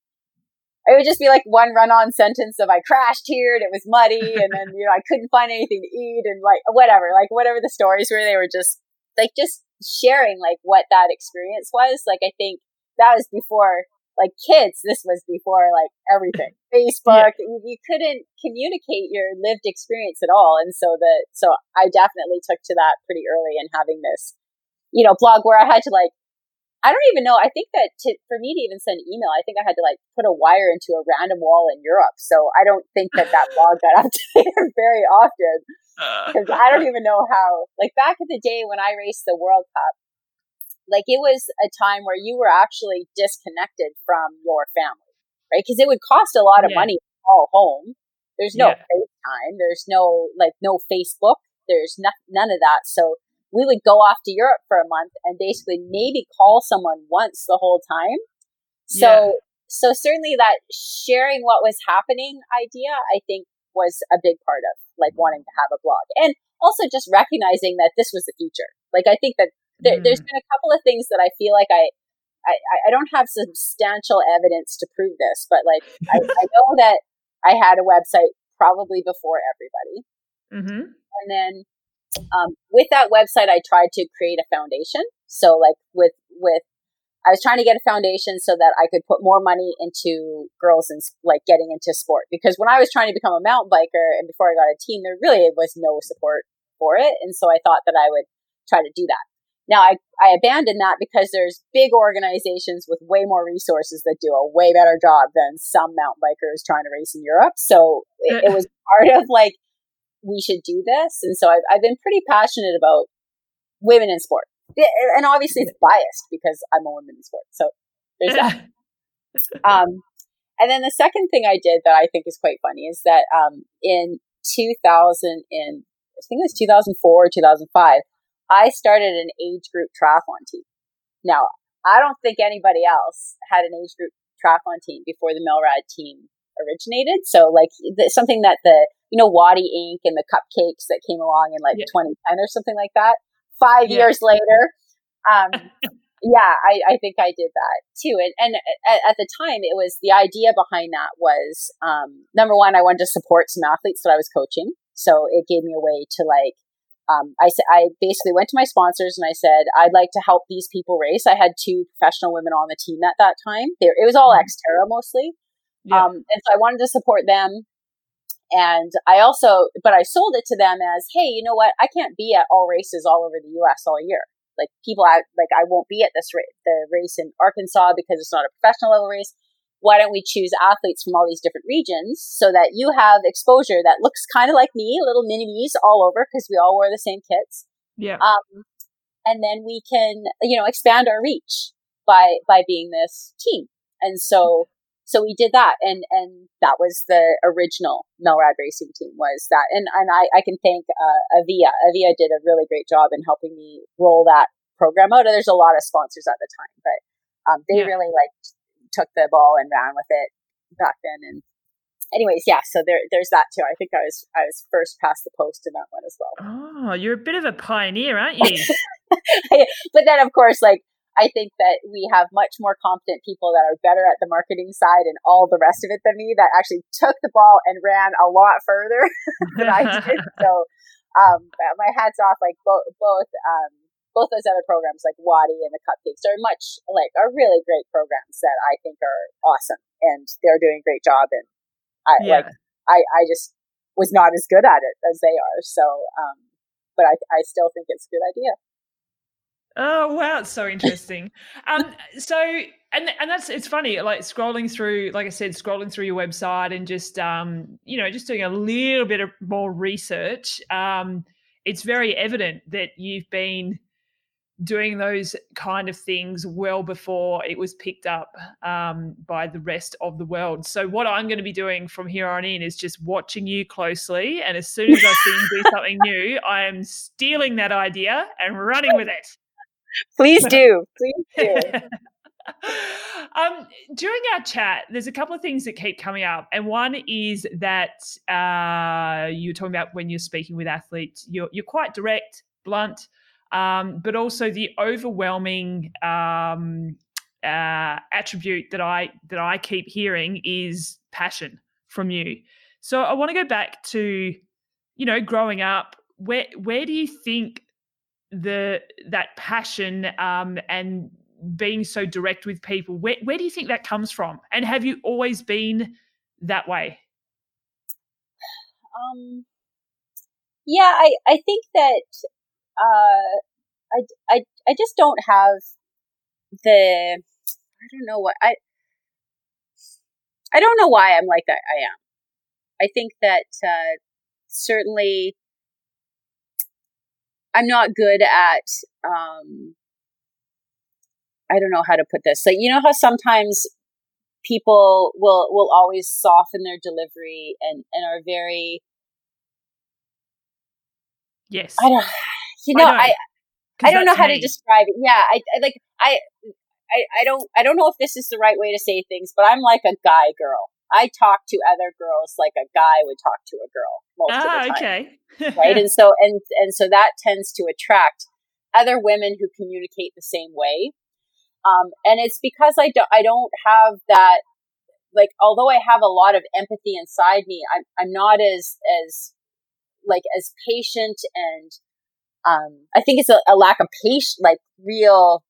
it would just be like one run-on sentence of I crashed here and it was muddy and then you know I couldn't find anything to eat and like whatever like whatever the stories were they were just like just sharing like what that experience was like I think that was before like kids this was before like everything. Facebook you, you couldn't communicate your lived experience at all and so the so I definitely took to that pretty early in having this you know blog where I had to like I don't even know. I think that to, for me to even send email, I think I had to like put a wire into a random wall in Europe. So I don't think that that blog got updated very often uh. because I don't even know how. Like back in the day when I raced the World Cup, like it was a time where you were actually disconnected from your family, right? Because it would cost a lot of Yeah. money to call home. There's no Yeah. FaceTime. There's no like no Facebook. There's no, none of that. So we would go off to Europe for a month and basically maybe call someone once the whole time. So Yeah. so certainly that sharing what was happening idea, I think was a big part of like wanting to have a blog and also just recognizing that this was the future. Like, I think that there, mm. there's been a couple of things that I feel like I, I, I don't have substantial evidence to prove this, but like I, I know that I had a website probably before everybody. Mm-hmm. And then um, with that website, I tried to create a foundation. So like with, with, I was trying to get a foundation so that I could put more money into girls and like getting into sport. Because when I was trying to become a mountain biker and before I got a team, there really was no support for it. And so I thought that I would try to do that. Now I, I abandoned that because there's big organizations with way more resources that do a way better job than some mountain bikers trying to race in Europe. So it, it was part of like, we should do this. And so I've, I've been pretty passionate about women in sport. And obviously it's biased because I'm a woman in sport. So there's that. um, and then the second thing I did that I think is quite funny is that, um, in 2000 in, I think it was 2004 or 2005, I started an age group triathlon team. Now, I don't think anybody else had an age group triathlon team before the Melrad team originated. So, like, something that the, you know, Wattie Ink. and the cupcakes that came along in like yeah. 2010 or something like that. Five yeah. years later, um, yeah, I, I think I did that too. And, and at, at, the time, it was the idea behind that was um, number one, I wanted to support some athletes that I was coaching. So it gave me a way to like um, I said I basically went to my sponsors and I said I'd like to help these people race. I had two professional women on the team at that time. They, it was all mm-hmm. Xterra mostly, yeah. um, and so I wanted to support them. And I also, but I sold it to them as, hey, you know what? I can't be at all races all over the U.S. all year. Like people, I, like I won't be at this ra- the race in Arkansas because it's not a professional level race why don't we choose athletes from all these different regions so that you have exposure that looks kind of like me, little mini me's all over because we all wear the same kits. Yeah. Um, and then we can, you know, expand our reach by, by being this team. And so, so we did that and, and that was the original Melrad racing team was that. And, and I, I can thank, uh, Avia. Avia did a really great job in helping me roll that program out. There's a lot of sponsors at the time, but, um, they yeah. really like took the ball and ran with it back then. And anyways, yeah, so there, there's that too. I think I was, I was first past the post in that one as well. Oh, you're a bit of a pioneer, aren't you? but then of course, like, I think that we have much more competent people that are better at the marketing side and all the rest of it than me that actually took the ball and ran a lot further than I did. So, um, my hats off, like both, both, um, both those other programs like Wattie and the Cupcakes are much like are really great programs that I think are awesome and they're doing a great job and I yeah. like I I just was not as good at it as they are so um but I I still think it's a good idea. Oh wow, it's so interesting. um so and and that's it's funny like scrolling through like I said scrolling through your website and just um you know just doing a little bit of more research um it's very evident that you've been doing those kind of things well before it was picked up um, by the rest of the world. So what I'm going to be doing from here on in is just watching you closely, and as soon as I see you do something new, I am stealing that idea and running with it. Please do. Please do. um, during our chat, there's a couple of things that keep coming up, and one is that uh, you're talking about when you're speaking with athletes, you're you're quite direct, blunt um, but also the overwhelming um, uh, attribute that I that I keep hearing is passion from you. So I want to go back to, you know, growing up. Where where do you think the that passion um, and being so direct with people where where do you think that comes from? And have you always been that way? Um, yeah, I I think that uh, I, I, I just don't have the, I don't know what, I, I don't know why I'm like I, I am. I think that, uh, certainly I'm not good at, um, I don't know how to put this. Like, you know how sometimes people will, will always soften their delivery and, and are very, Yes. I don't, you know, I, know. I, I don't know how to describe it. Yeah. I, I like, I, I, I don't I don't know if this is the right way to say things, but I'm like a guy girl. I talk to other girls like a guy would talk to a girl most ah, of the time. Okay. right. And so and and so that tends to attract other women who communicate the same way. Um, and it's because I don't I don't have that like although I have a lot of empathy inside me, I'm I'm not as as like as patient and um I think it's a, a lack of patience like real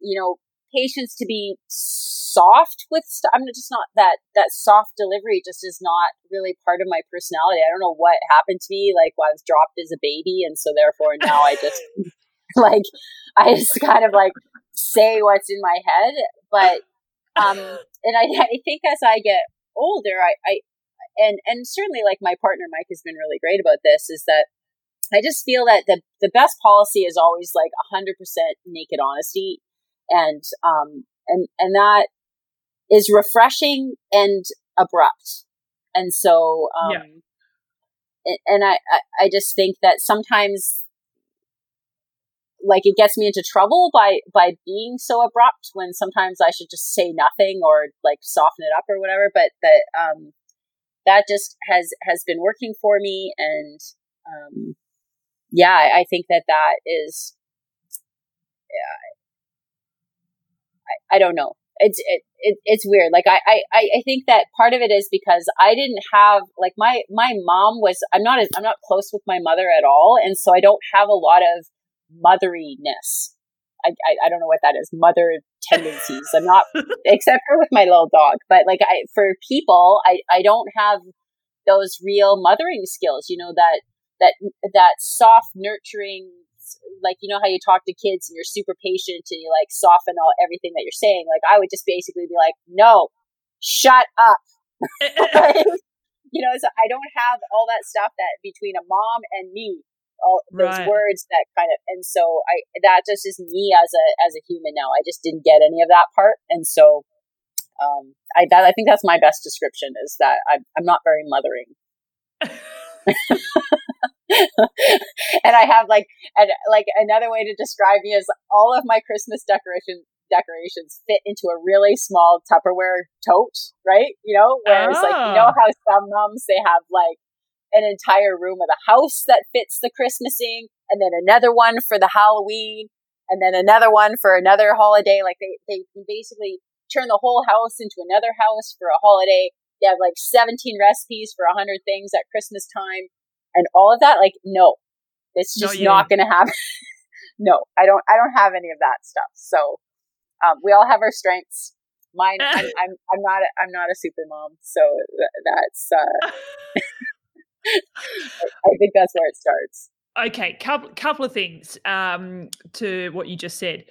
you know patience to be soft with stuff. I'm just not that that soft delivery just is not really part of my personality. I don't know what happened to me. Like well, I was dropped as a baby, and so therefore now I just like I just kind of like say what's in my head. But um, and I, I think as I get older, I, I and and certainly like my partner Mike has been really great about this. Is that I just feel that the the best policy is always like hundred percent naked honesty, and um and and that is refreshing and abrupt. And so, um, yeah. and I, I just think that sometimes like it gets me into trouble by by being so abrupt when sometimes I should just say nothing or like soften it up or whatever but that um that just has has been working for me and um yeah I, I think that that is yeah I, I don't know it's it, it, it's weird. Like I, I I think that part of it is because I didn't have like my my mom was I'm not as, I'm not close with my mother at all, and so I don't have a lot of motheriness. I, I, I don't know what that is. Mother tendencies. I'm not except for with my little dog, but like I for people, I I don't have those real mothering skills. You know that that that soft nurturing like you know how you talk to kids and you're super patient and you like soften all everything that you're saying like i would just basically be like no shut up. You know so i don't have all that stuff that between a mom and me all those right. words that kind of and so i that just is me as a as a human now. I just didn't get any of that part and so um i that i think that's my best description is that i'm, I'm not very mothering and I have like and like another way to describe me is all of my Christmas decoration decorations fit into a really small Tupperware tote, right? You know, whereas oh. like you know ah. how some moms they have like an entire room of the house that fits the Christmasing, and then another one for the Halloween, and then another one for another holiday. Like they they basically turn the whole house into another house for a holiday. They have like 17 recipes for 100 things at Christmas time and all of that, like, no, it's just no, not going to happen. no, I don't, I don't have any of that stuff. So, um, we all have our strengths. Mine, I'm, I'm, I'm not, a, I'm not a super mom. So th- that's, uh, I think that's where it starts. Okay, couple couple of things um, to what you just said.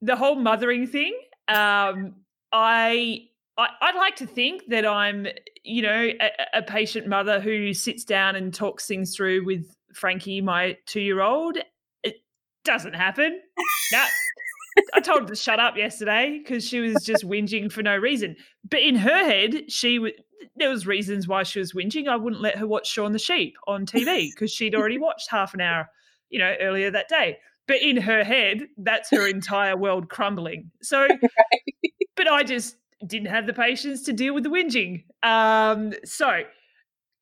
The whole mothering thing. Um, I I, would like to think that I'm, you know, a, a, patient mother who sits down and talks things through with Frankie, my two year old. It doesn't happen. no. I told her to shut up yesterday because she was just whinging for no reason. But in her head, she was there was reasons why she was whinging. I wouldn't let her watch Shaun the Sheep on TV because she'd already watched half an hour, you know, earlier that day. But in her head, that's her entire world crumbling. So, but I just didn't have the patience to deal with the whinging. Um, so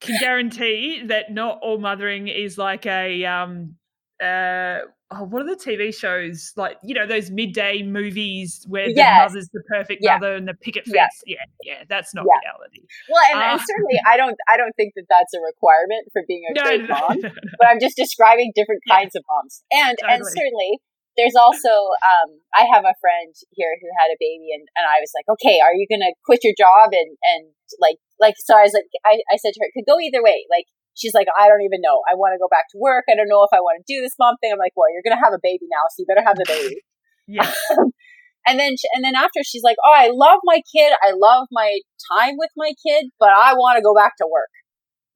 can guarantee that not all mothering is like a um, uh, oh, what are the TV shows like? You know those midday movies where yes. the mother's the perfect yeah. mother and the picket fence. Yeah, yeah, that's not yeah. reality. Well, and, uh, and, certainly I don't I don't think that that's a requirement for being a no, great no, mom. No, but I'm just describing different kinds of moms, and totally. and certainly there's also um, I have a friend here who had a baby and, and I was like, okay, are you gonna quit your job and and like like so I was like I, I said to her, it could go either way. Like she's like, I don't even know. I want to go back to work. I don't know if I want to do this mom thing. I'm like, well, you're gonna have a baby now, so you better have the baby. yeah. and then and then after she's like, oh, I love my kid. I love my time with my kid, but I want to go back to work.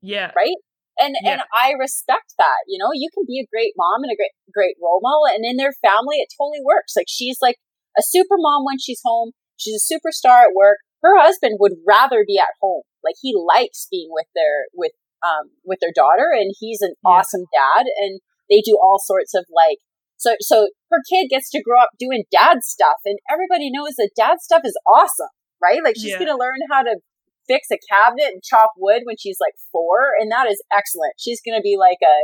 Yeah. Right. And yeah. and I respect that. You know, you can be a great mom and a great great role model, and in their family, it totally works. Like she's like a super mom when she's home. She's a superstar at work. Her husband would rather be at home. Like he likes being with their with um with their daughter, and he's an yeah. awesome dad. And they do all sorts of like So, so her kid gets to grow up doing dad stuff and everybody knows that dad stuff is awesome, right? Like she's Yeah. going to learn how to fix a cabinet and chop wood when she's like four. And that is excellent. She's going to be like a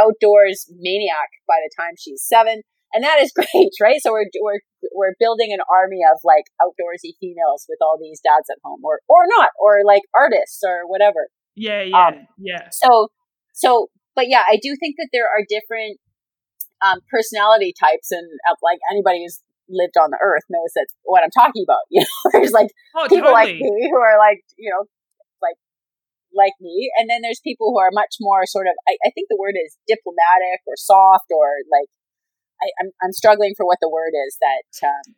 outdoors maniac by the time she's seven. And that is great, right? So we're, we're, we're building an army of like outdoorsy females with all these dads at home or, or not, or like artists or whatever. Yeah, yeah, Um, yeah. So, so, but yeah, I do think that there are different um, personality types, and uh, like anybody who's lived on the earth knows that what I'm talking about. You know, there's like Oh, people like me who are like, you know, like like me, and then there's people who are much more sort of. I, I think the word is diplomatic or soft or like. I, I'm I'm struggling for what the word is that. Um,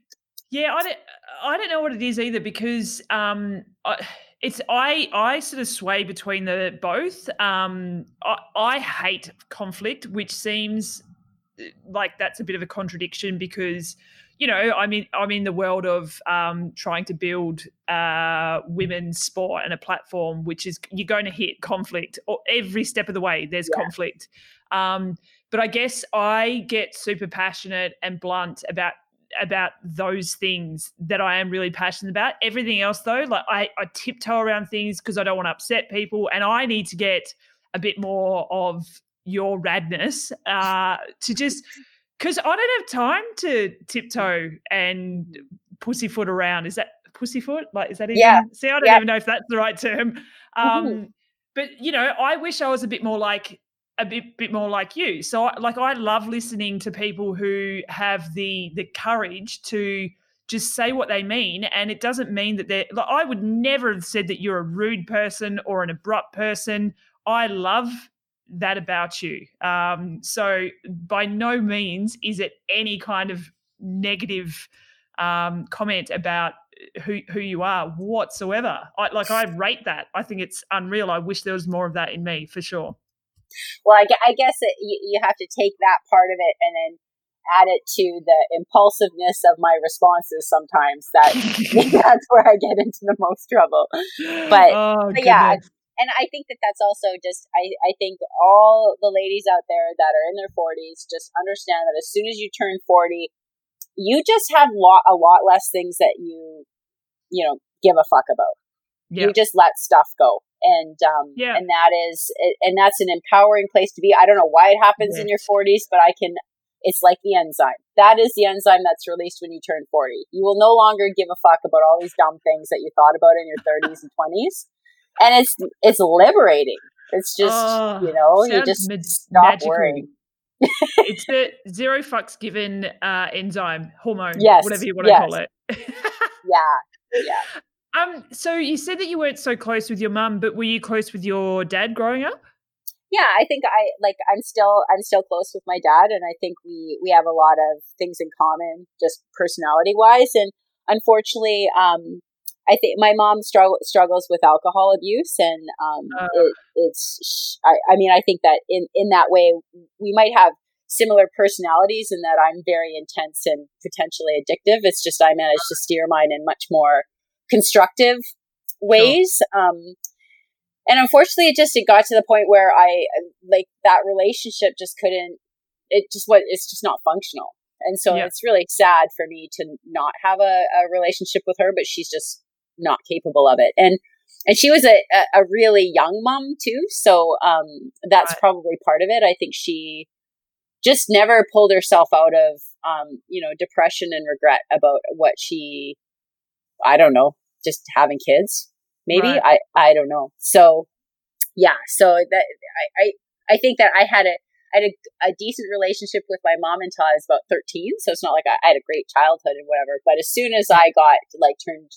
Yeah, I don't, I don't know what it is either because um, I, it's I I sort of sway between the both. Um, I, I hate conflict, which seems uh, like that's a bit of a contradiction because you know I mean, I'm in the world of um, trying to build uh, women's sport and a platform, which is you're going to hit conflict or every step of the way. There's Yeah. conflict. Um, but I guess I get super passionate and blunt about about those things that I am really passionate about. Everything else though, like I, I tiptoe around things because I don't want to upset people and I need to get a bit more of your radness uh to just because I don't have time to tiptoe and pussyfoot around. Is that pussyfoot? Like is that even Yeah. see I don't Yeah. even know if that's the right term. Um but you know, I wish I was a bit more like a bit bit more like you. So I- like I love listening to people who have the the courage to just say what they mean and it doesn't mean that they're like I would never have said that you're a rude person or an abrupt person. I love that about you. Um so by no means is it any kind of negative um comment about who who you are whatsoever. I like I rate that. I think it's unreal. I wish there was more of that in me for sure. well, I, I guess it, you, you have to take that part of it and then add it to the impulsiveness of my responses. Sometimes that that's where I get into the most trouble. But- oh, but yeah. And I think that that's also just I, I think all the ladies out there that are in their 40s just understand that as soon as you turn 40 you just have lot, a lot less things that you you know give a fuck about. Yeah. you just let stuff go. And um Yeah. and that is and that's an empowering place to be. I don't know why it happens in your 40s but i can it's like the enzyme. That is the enzyme that's released when you turn 40 you will no longer give a fuck about all these dumb things that you thought about in your 30s and 20s and it's it's liberating it's just Oh, you know you just mag- stop magical. worrying it's the zero fucks given uh, enzyme hormone, Yes, whatever you want to yes. call it. yeah yeah um. So you said that you weren't so close with your mum, but were you close with your dad growing up? yeah i think i like i'm still i'm still close with my dad and i think we we have a lot of things in common just personality wise and unfortunately um i think my mom strugg- struggles with alcohol abuse and um Uh. it, it's. I, I mean i think that in in that way we might have similar personalities in that i'm very intense and potentially addictive it's just i managed to steer mine in much more constructive ways um and unfortunately it just it got to the point where i like that relationship just couldn't it just what it's just not functional and so Yeah. it's really sad for me to not have a, a relationship with her but she's just not capable of it and and she was a, a, really young mom too so um that's Right. probably part of it i think she just never pulled herself out of um you know depression and regret about what she i don't know just having kids maybe Right. i i don't know so yeah so that i i, I think that i had a I had a, a decent relationship with my mom until I was about 13. So it's not like I, I had a great childhood and whatever. But as soon as I got like turned,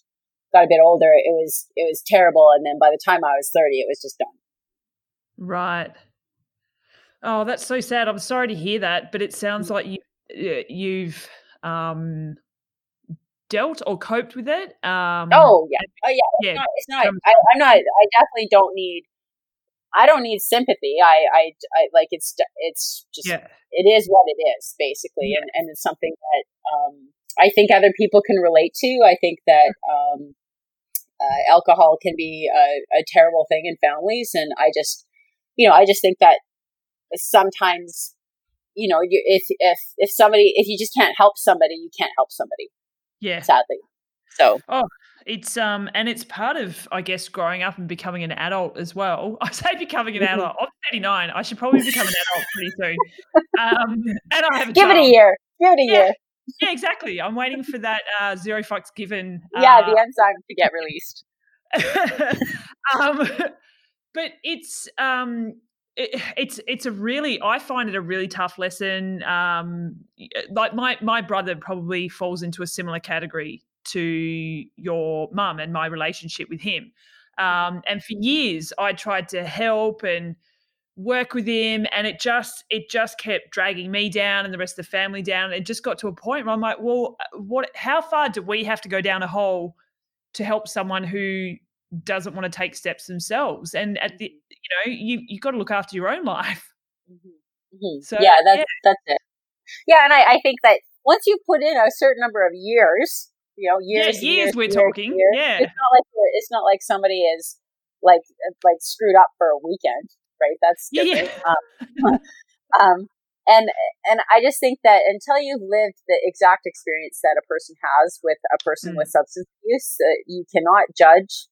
got a bit older, it was, it was terrible. And then by the time I was 30, it was just done. Right. Oh, that's so sad. I'm sorry to hear that, but it sounds like you you've um dealt or coped with it. Um Oh yeah. Oh yeah. It's yeah. not, it's not, I, I'm not, I definitely don't need, I don't need sympathy. I, I, I like it's, it's just, Yeah. it is what it is basically Yeah. and, and it's something that um, i think other people can relate to i think that um, uh, alcohol can be a, a terrible thing in families and i just you know i just think that sometimes you know, you, if if if somebody if you just can't help somebody, you can't help somebody. Yeah. Sadly. So. Oh, it's um, and it's part of I guess growing up and becoming an adult as well. I say becoming an Mm-hmm. adult. I'm 39. I should probably become an adult pretty soon. Um, and I have a Give it a year. Give it a Yeah. year. Yeah, exactly. I'm waiting for that uh, zero fucks given. Yeah, uh, the enzyme to get released. um, but it's um, it, it's it's a really I find it a really tough lesson. Um, like my my brother probably falls into a similar category to your mum and my relationship with him. Um, and for years, I tried to help and work with him, and it just it just kept dragging me down and the rest of the family down. It just got to a point where I'm like, well, uh, what? How far do we have to go down a hole to help someone who doesn't want to take steps themselves? And at the you know you you got to look after your own life. Mhm. So, yeah, that's yeah. that's it. Yeah, and I, I think that once you put in a certain number of years, you know, Yeah, years, years years we're years, talking, years, yeah. it's not like it's not like somebody is like like screwed up for a weekend, right? That's Yeah, yeah. different. Um, um, and and I just think that until you've lived the exact experience that a person has with a person Mm. with substance abuse, uh, you cannot judge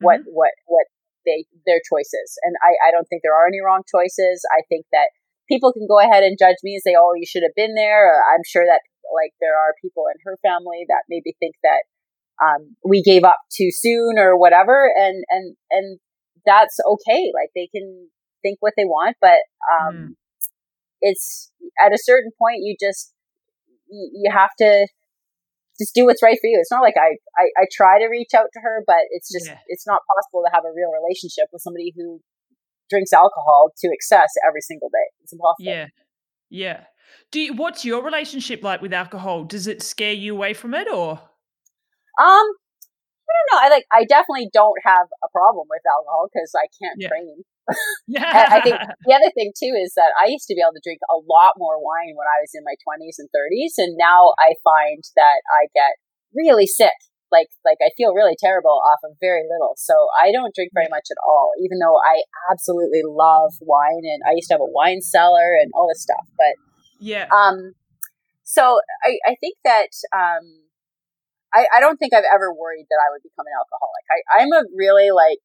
what Mm-hmm. what what they their choices. And I I don't think there are any wrong choices. I think that people can go ahead and judge me and say, "Oh, you should have been there." I'm sure that like there are people in her family that maybe think that um, we gave up too soon or whatever, and and and that's okay. Like they can think what they want, but um, Mm. it's at a certain point you just you, you have to just do what's right for you. It's not like I, I I try to reach out to her, but it's just Yeah. it's not possible to have a real relationship with somebody who drinks alcohol to excess every single day. It's impossible. Yeah, yeah. Do you, what's your relationship like with alcohol? Does it scare you away from it, or Um, I don't know. I like. I definitely don't have a problem with alcohol because I can't Yeah. train. Yeah? And I think the other thing too is that I used to be able to drink a lot more wine when I was in my twenties and thirties, and now I find that I get really sick. Like, like I feel really terrible off of very little. So I don't drink very much at all, even though I absolutely love wine, and I used to have a wine cellar and all this stuff. But yeah, um, so I, I think that um, I, I don't think I've ever worried that I would become an alcoholic. I, I'm a really like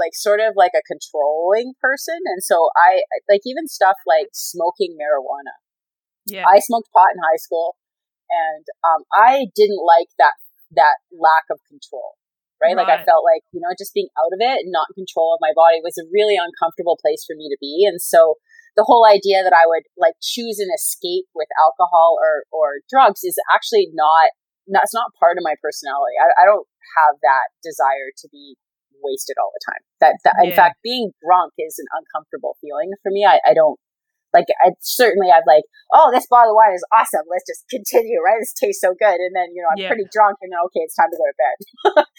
like sort of like a controlling person, and so I like even stuff like smoking marijuana. yeah, I smoked pot in high school, and um, I didn't like that that lack of control. Right? Like I felt like you know just being out of it and not in control of my body was a really uncomfortable place for me to be, and so the whole idea that I would like choose an escape with alcohol or or drugs is actually not that's not part of my personality. I, I don't have that desire to be wasted all the time. That, that in fact, being drunk is an uncomfortable feeling for me. I, I don't like. I certainly I've like, oh, this bottle of wine is awesome. Let's just continue. Right? This tastes so good. And then you know I'm Yeah. pretty drunk, and then okay, it's time to go to bed.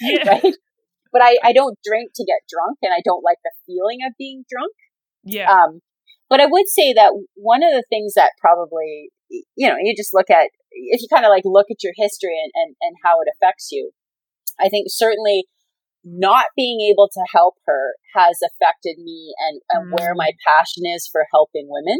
yeah, right? But I I don't drink to get drunk, and I don't like the feeling of being drunk. yeah, Um, but I would say that one of the things that probably, you know, you just look at, if you kind of like look at your history and, and, and how it affects you, I think certainly not being able to help her has affected me and, and where Mm. my passion is for helping women,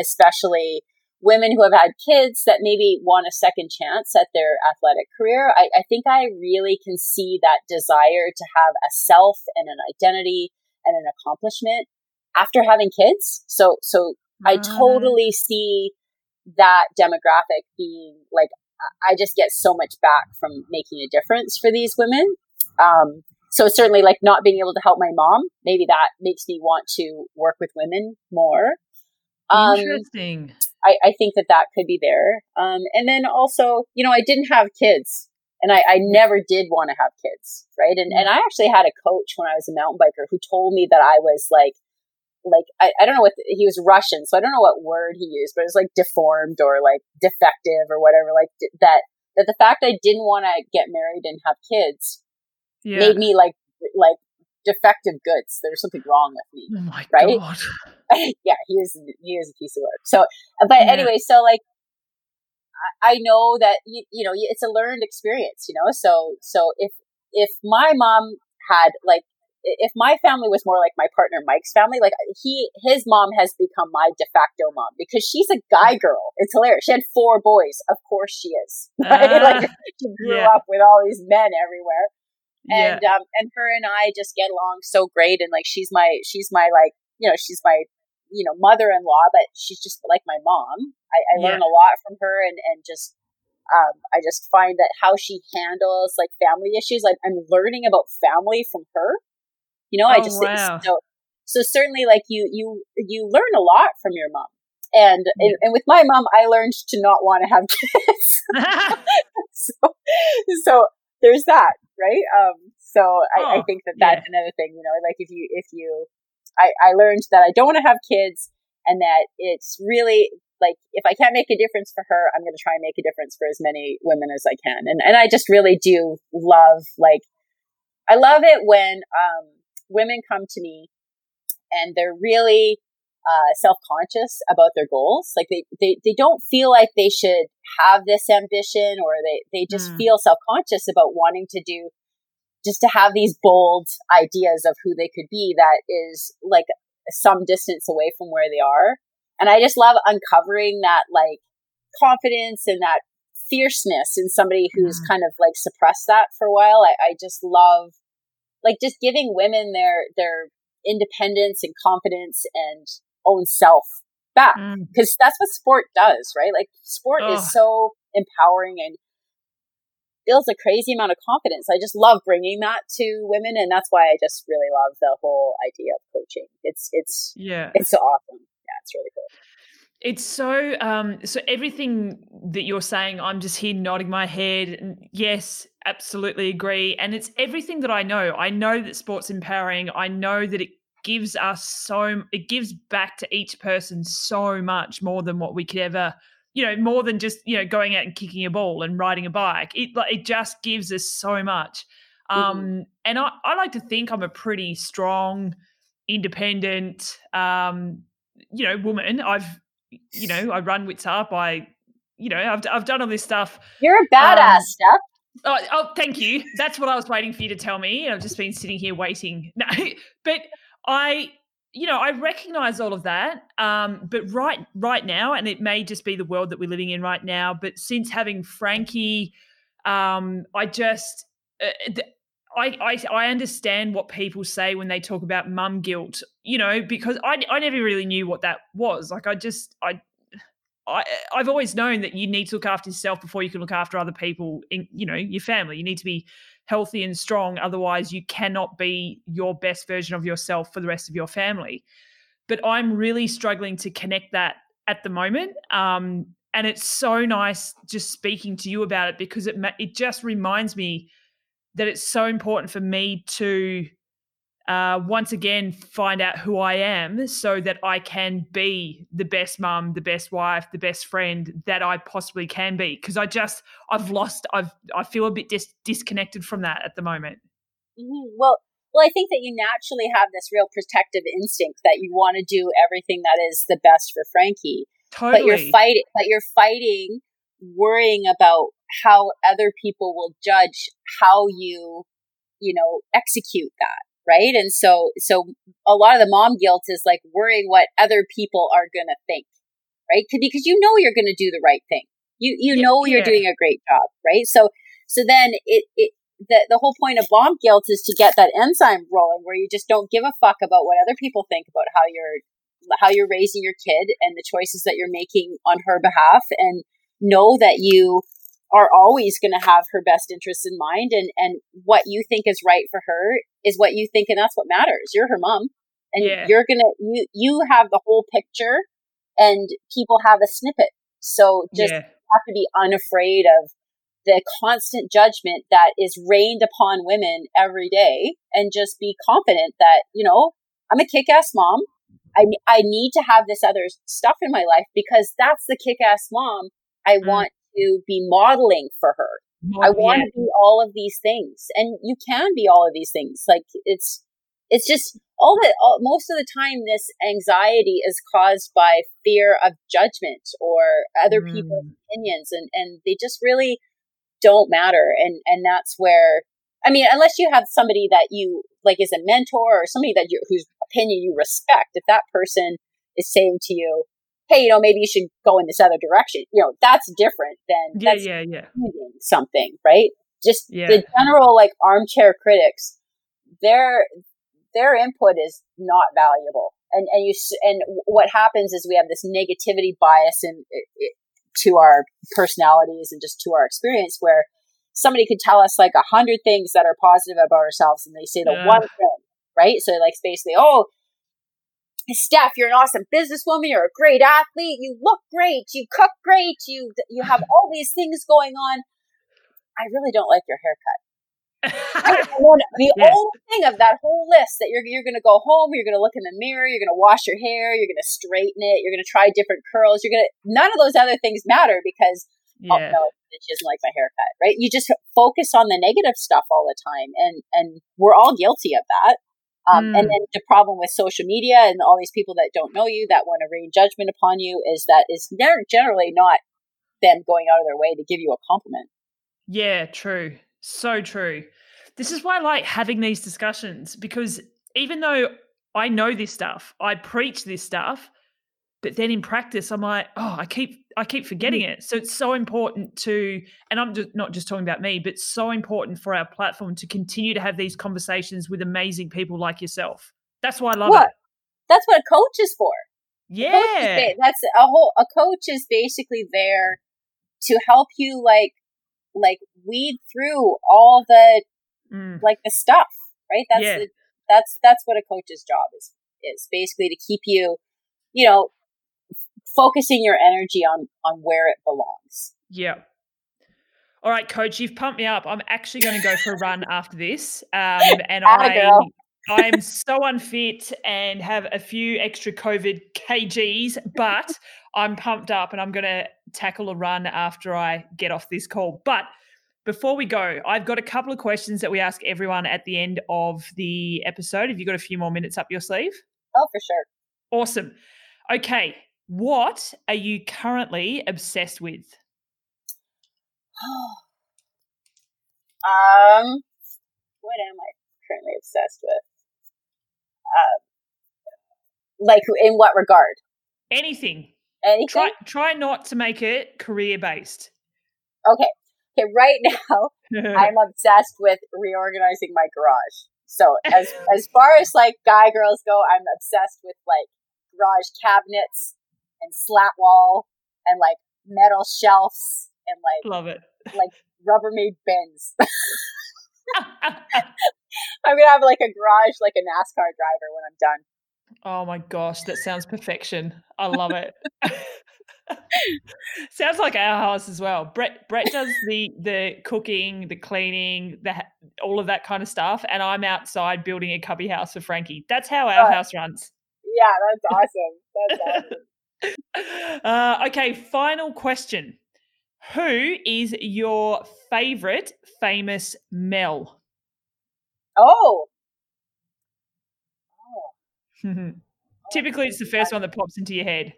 especially women who have had kids that maybe want a second chance at their athletic career. I, I think I really can see that desire to have a self and an identity and an accomplishment after having kids. So, so I Mhm. totally see that demographic being like, I- I just get so much back from making a difference for these women. Um, so certainly like not being able to help my mom, maybe that makes me want to work with women more. Um, interesting. I, I think that that could be there. Um, and then also, you know, I didn't have kids and I, I never did want to have kids. Right. And, and I actually had a coach when I was a mountain biker who told me that I was like, like, I, I don't know what, he was Russian. So I don't know what word he used, but it was like deformed or like defective or whatever. Like that, that the fact I didn't want to get married and have kids Yeah. made me like, like defective goods. There's something wrong with me oh my right? god. yeah, he is he is a piece of work. So, but Yeah. anyway, so like, I, I know that you, you know it's a learned experience, you know. So so if if my mom had like if my family was more like my partner Mike's family, like he, his mom has become my de facto mom because she's a guy girl. It's hilarious. She had four boys. Of course she is. Right? Uh, like she grew yeah. up with all these men everywhere. And, yeah. um, and her and I just get along so great. And like, she's my, she's my like, you know, she's my, you know, mother-in-law, but she's just like my mom. I, I yeah. learn a lot from her and, and just, um, I just find that how she handles like family issues, like I'm learning about family from her. You know, oh, I just wow. so so certainly like you you you learn a lot from your mom. And, and, and with my mom, I learned to not want to have kids. so, so there's that, right? Um, so I, oh, I think that that's yeah. another thing, you know, like if you, if you, I, I learned that I don't want to have kids and that it's really like if I can't make a difference for her, I'm going to try and make a difference for as many women as I can. And and I just really do love like I love it when um, women come to me and they're really uh, self-conscious about their goals. Like they, they, they don't feel like they should have this ambition or they, they just mm. feel self-conscious about wanting to do, just to have these bold ideas of who they could be that is like some distance away from where they are. And I just love uncovering that like confidence and that fierceness in somebody who's mm. kind of like suppressed that for a while. I, I just love like just giving women their, their independence and confidence and own self back. Because mm. that's what sport does, right? Like sport Ugh. is so empowering and builds a crazy amount of confidence. I just love bringing that to women, and that's why I just really love the whole idea of coaching. It's it's yeah, it's so awesome Yeah, it's really cool. It's so um so everything that you're saying, I'm just here nodding my head. Yes, absolutely agree. And it's everything that I know. I know that sports empowering. I know that it gives us so it gives back to each person so much more than what we could ever you know more than just you know going out and kicking a ball and riding a bike it like it just gives us so much mm-hmm. um and I, I like to think i'm a pretty strong independent um you know, woman. I've, you know, I run Wits Up. I, you know, I've, I've done all this stuff. You're a badass, um, Steph. Oh, oh, thank you. That's what I was waiting for you to tell me. I've just been sitting here waiting. No, but I, you know, I recognize all of that. Um, but right, right now, and it may just be the world that we're living in right now. But since having Frankie, um, I just, uh, I, I, I understand what people say when they talk about mum guilt, you know, because I I never really knew what that was. Like I just I I I've always known that you need to look after yourself before you can look after other people in you know, your family. You need to be healthy and strong otherwise you cannot be your best version of yourself for the rest of your family. But I'm really struggling to connect that at the moment. Um and it's so nice just speaking to you about it because it it just reminds me that it's so important for me to uh, once again find out who I am so that I can be the best mum, the best wife, the best friend that I possibly can be. Because I just I've lost I've I feel a bit dis- disconnected from that at the moment. Mm-hmm. Well, well, I think that you naturally have this real protective instinct that you want to do everything that is the best for Frankie. Totally. But you're fighting. But you're fighting, worrying about how other people will judge how you, you know, execute that. Right. And so, so a lot of the mom guilt is like worrying what other people are going to think. Right. Because you know you're going to do the right thing. You, you know you're doing a great job. Right. So, so then it, it, the, the whole point of mom guilt is to get that enzyme rolling where you just don't give a fuck about what other people think about how you're how you're raising your kid and the choices that you're making on her behalf and know that you are always going to have her best interests in mind and and what you think is right for her is what you think and that's what matters you're her mom and yeah. you're going to you you have the whole picture and people have a snippet so just yeah. have to be unafraid of the constant judgment that is rained upon women every day and just be confident that you know I'm a kick-ass mom I, I need to have this other stuff in my life because that's the kick-ass mom I mm. want to be modeling for her. I want to be all of these things. And you can be all of these things. Like it's, it's just all that. all, most of the time, this anxiety is caused by fear of judgment or other mm. people's opinions. And, and they just really don't matter. And, and that's where, I mean, unless you have somebody that you like is a mentor or somebody that you whose opinion you respect, if that person is saying to you, "Hey, you know, maybe you should go in this other direction," you know, that's different than Yeah, that's yeah, yeah. something, right? Just Yeah. the general like armchair critics, their their input is not valuable, and and you and what happens is we have this negativity bias it, to our personalities and just to our experience where somebody could tell us like a hundred things that are positive about ourselves, and they say the Yeah. one thing, right? So like basically, oh. Steph, you're an awesome businesswoman. You're a great athlete. You look great. You cook great. You you have all these things going on. I really don't like your haircut. Right? The Yes. only thing of that whole list that you're you're going to go home, you're going to look in the mirror, you're going to wash your hair, you're going to straighten it, you're going to try different curls. You're going to none of those other things matter because oh no, she doesn't like my haircut, right? You just focus on the negative stuff all the time, and and we're all guilty of that. Um, And Mm. then the problem with social media and all these people that don't know you that want to rain judgment upon you is that it's ne- generally not them going out of their way to give you a compliment. Yeah, true. So true. This is why I like having these discussions because even though I know this stuff, I preach this stuff, but then in practice I'm like, oh, I keep I keep forgetting it. So it's so important to and I'm just not just talking about me, but so important for our platform to continue to have these conversations with amazing people like yourself. That's why I love What? it. That's what a coach is for. Coach is Yeah. that's a whole. A coach is basically there to help you, like, like weed through all the Mm, like the stuff, right? That's Yeah. the, that's that's what a coach's job is is basically to keep you, you know, focusing your energy on on where it belongs. Yeah. All right, coach, you've pumped me up. I'm actually going to go for a run after this. Um, and I, I am so unfit and have a few extra COVID kgs, but I'm pumped up and I'm going to tackle a run after I get off this call. But before we go, I've got a couple of questions that we ask everyone at the end of the episode. Have you got a few more minutes up your sleeve? Oh, for sure. Awesome. Okay. What are you currently obsessed with? um, what am I currently obsessed with? Uh, like in what regard? Anything. Anything? Try try not to make it career based. Okay. Okay. Right now, I'm obsessed with reorganizing my garage. So as as far as like guy girls go, I'm obsessed with like garage cabinets and slat wall and like metal shelves and like Love it. like Rubbermaid bins. I'm gonna have like a garage like a NASCAR driver when I'm done. oh my gosh, that sounds perfection. I love it. sounds like our house as well. Brett Brett does the the cooking, the cleaning, the all of that kind of stuff, and I'm outside building a cubby house for Frankie. That's how our Oh. house runs. Yeah, that's awesome. That's awesome. Uh, okay, final question. Who is your favorite famous Mel? Oh. Typically, it's the first one that pops into your head.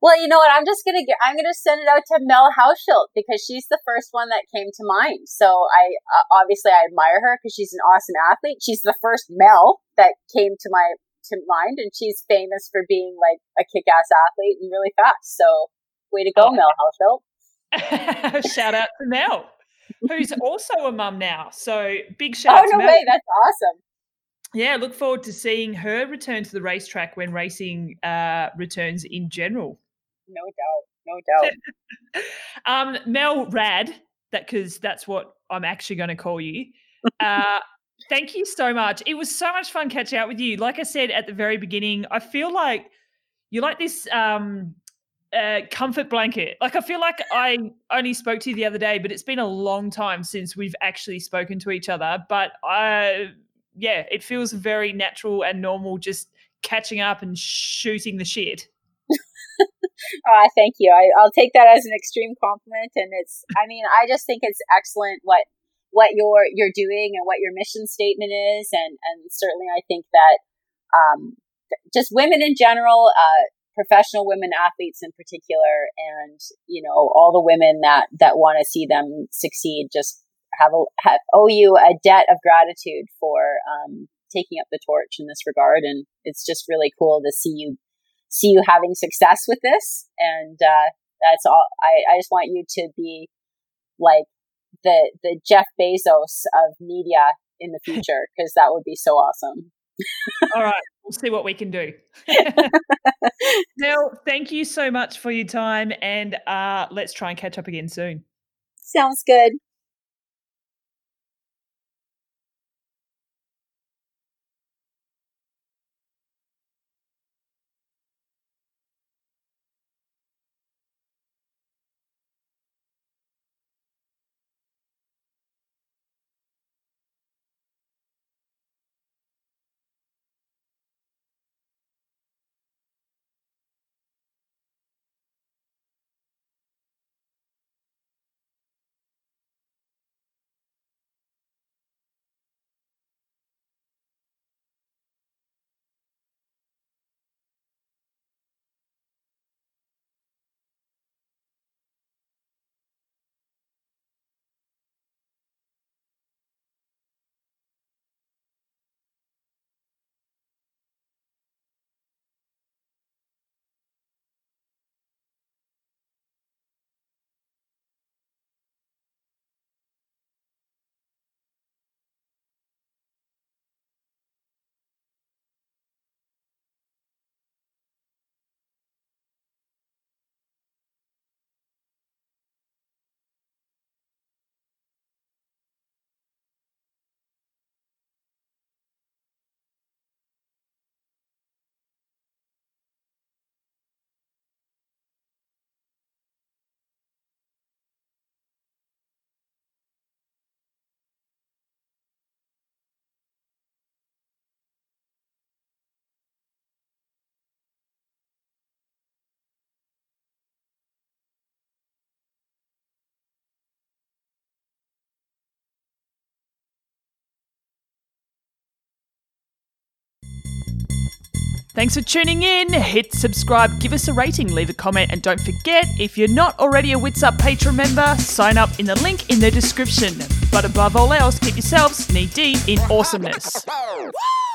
Well, you know what? I'm just gonna get. I'm gonna send it out to Mel Hauschildt because she's the first one that came to mind. So I uh, obviously I admire her because she's an awesome athlete. She's the first Mel that came to my to mind, and she's famous for being like a kick-ass athlete and really fast. So way to go, Oh. Mel Hauschildt. shout out to Mel, who's also a mum now. So big shout Oh out to no Mel. way, that's awesome. Yeah, look forward to seeing her return to the racetrack when racing uh, returns in general. No doubt, no doubt. Um, Mel Rad, that because that's what I'm actually going to call you. Uh, thank you so much. It was so much fun catching up with you. Like I said at the very beginning, I feel like you're like this um, uh, comfort blanket. Like I feel like I only spoke to you the other day, but it's been a long time since we've actually spoken to each other. But I, yeah, it feels very natural and normal, just catching up and shooting the shit. Ah, thank you. I, I'll take that as an extreme compliment, and it's. I mean, I just think it's excellent what what you're you're doing and what your mission statement is, and and certainly I think that um, just women in general, uh, professional women athletes in particular, and you know all the women that that want to see them succeed, just have a have, owe you a debt of gratitude for um, taking up the torch in this regard. And it's just really cool to see you see you having success with this. And uh, that's all. I, I just want you to be like the the Jeff Bezos of media in the future because that would be so awesome. all right, we'll see what we can do. Nell, thank you so much for your time, and uh, let's try and catch up again soon. Sounds good. Thanks for tuning in. Hit subscribe, give us a rating, leave a comment, and don't forget if you're not already a Wits Up Patreon member, sign up in the link in the description. But above all else, keep yourselves knee deep in awesomeness.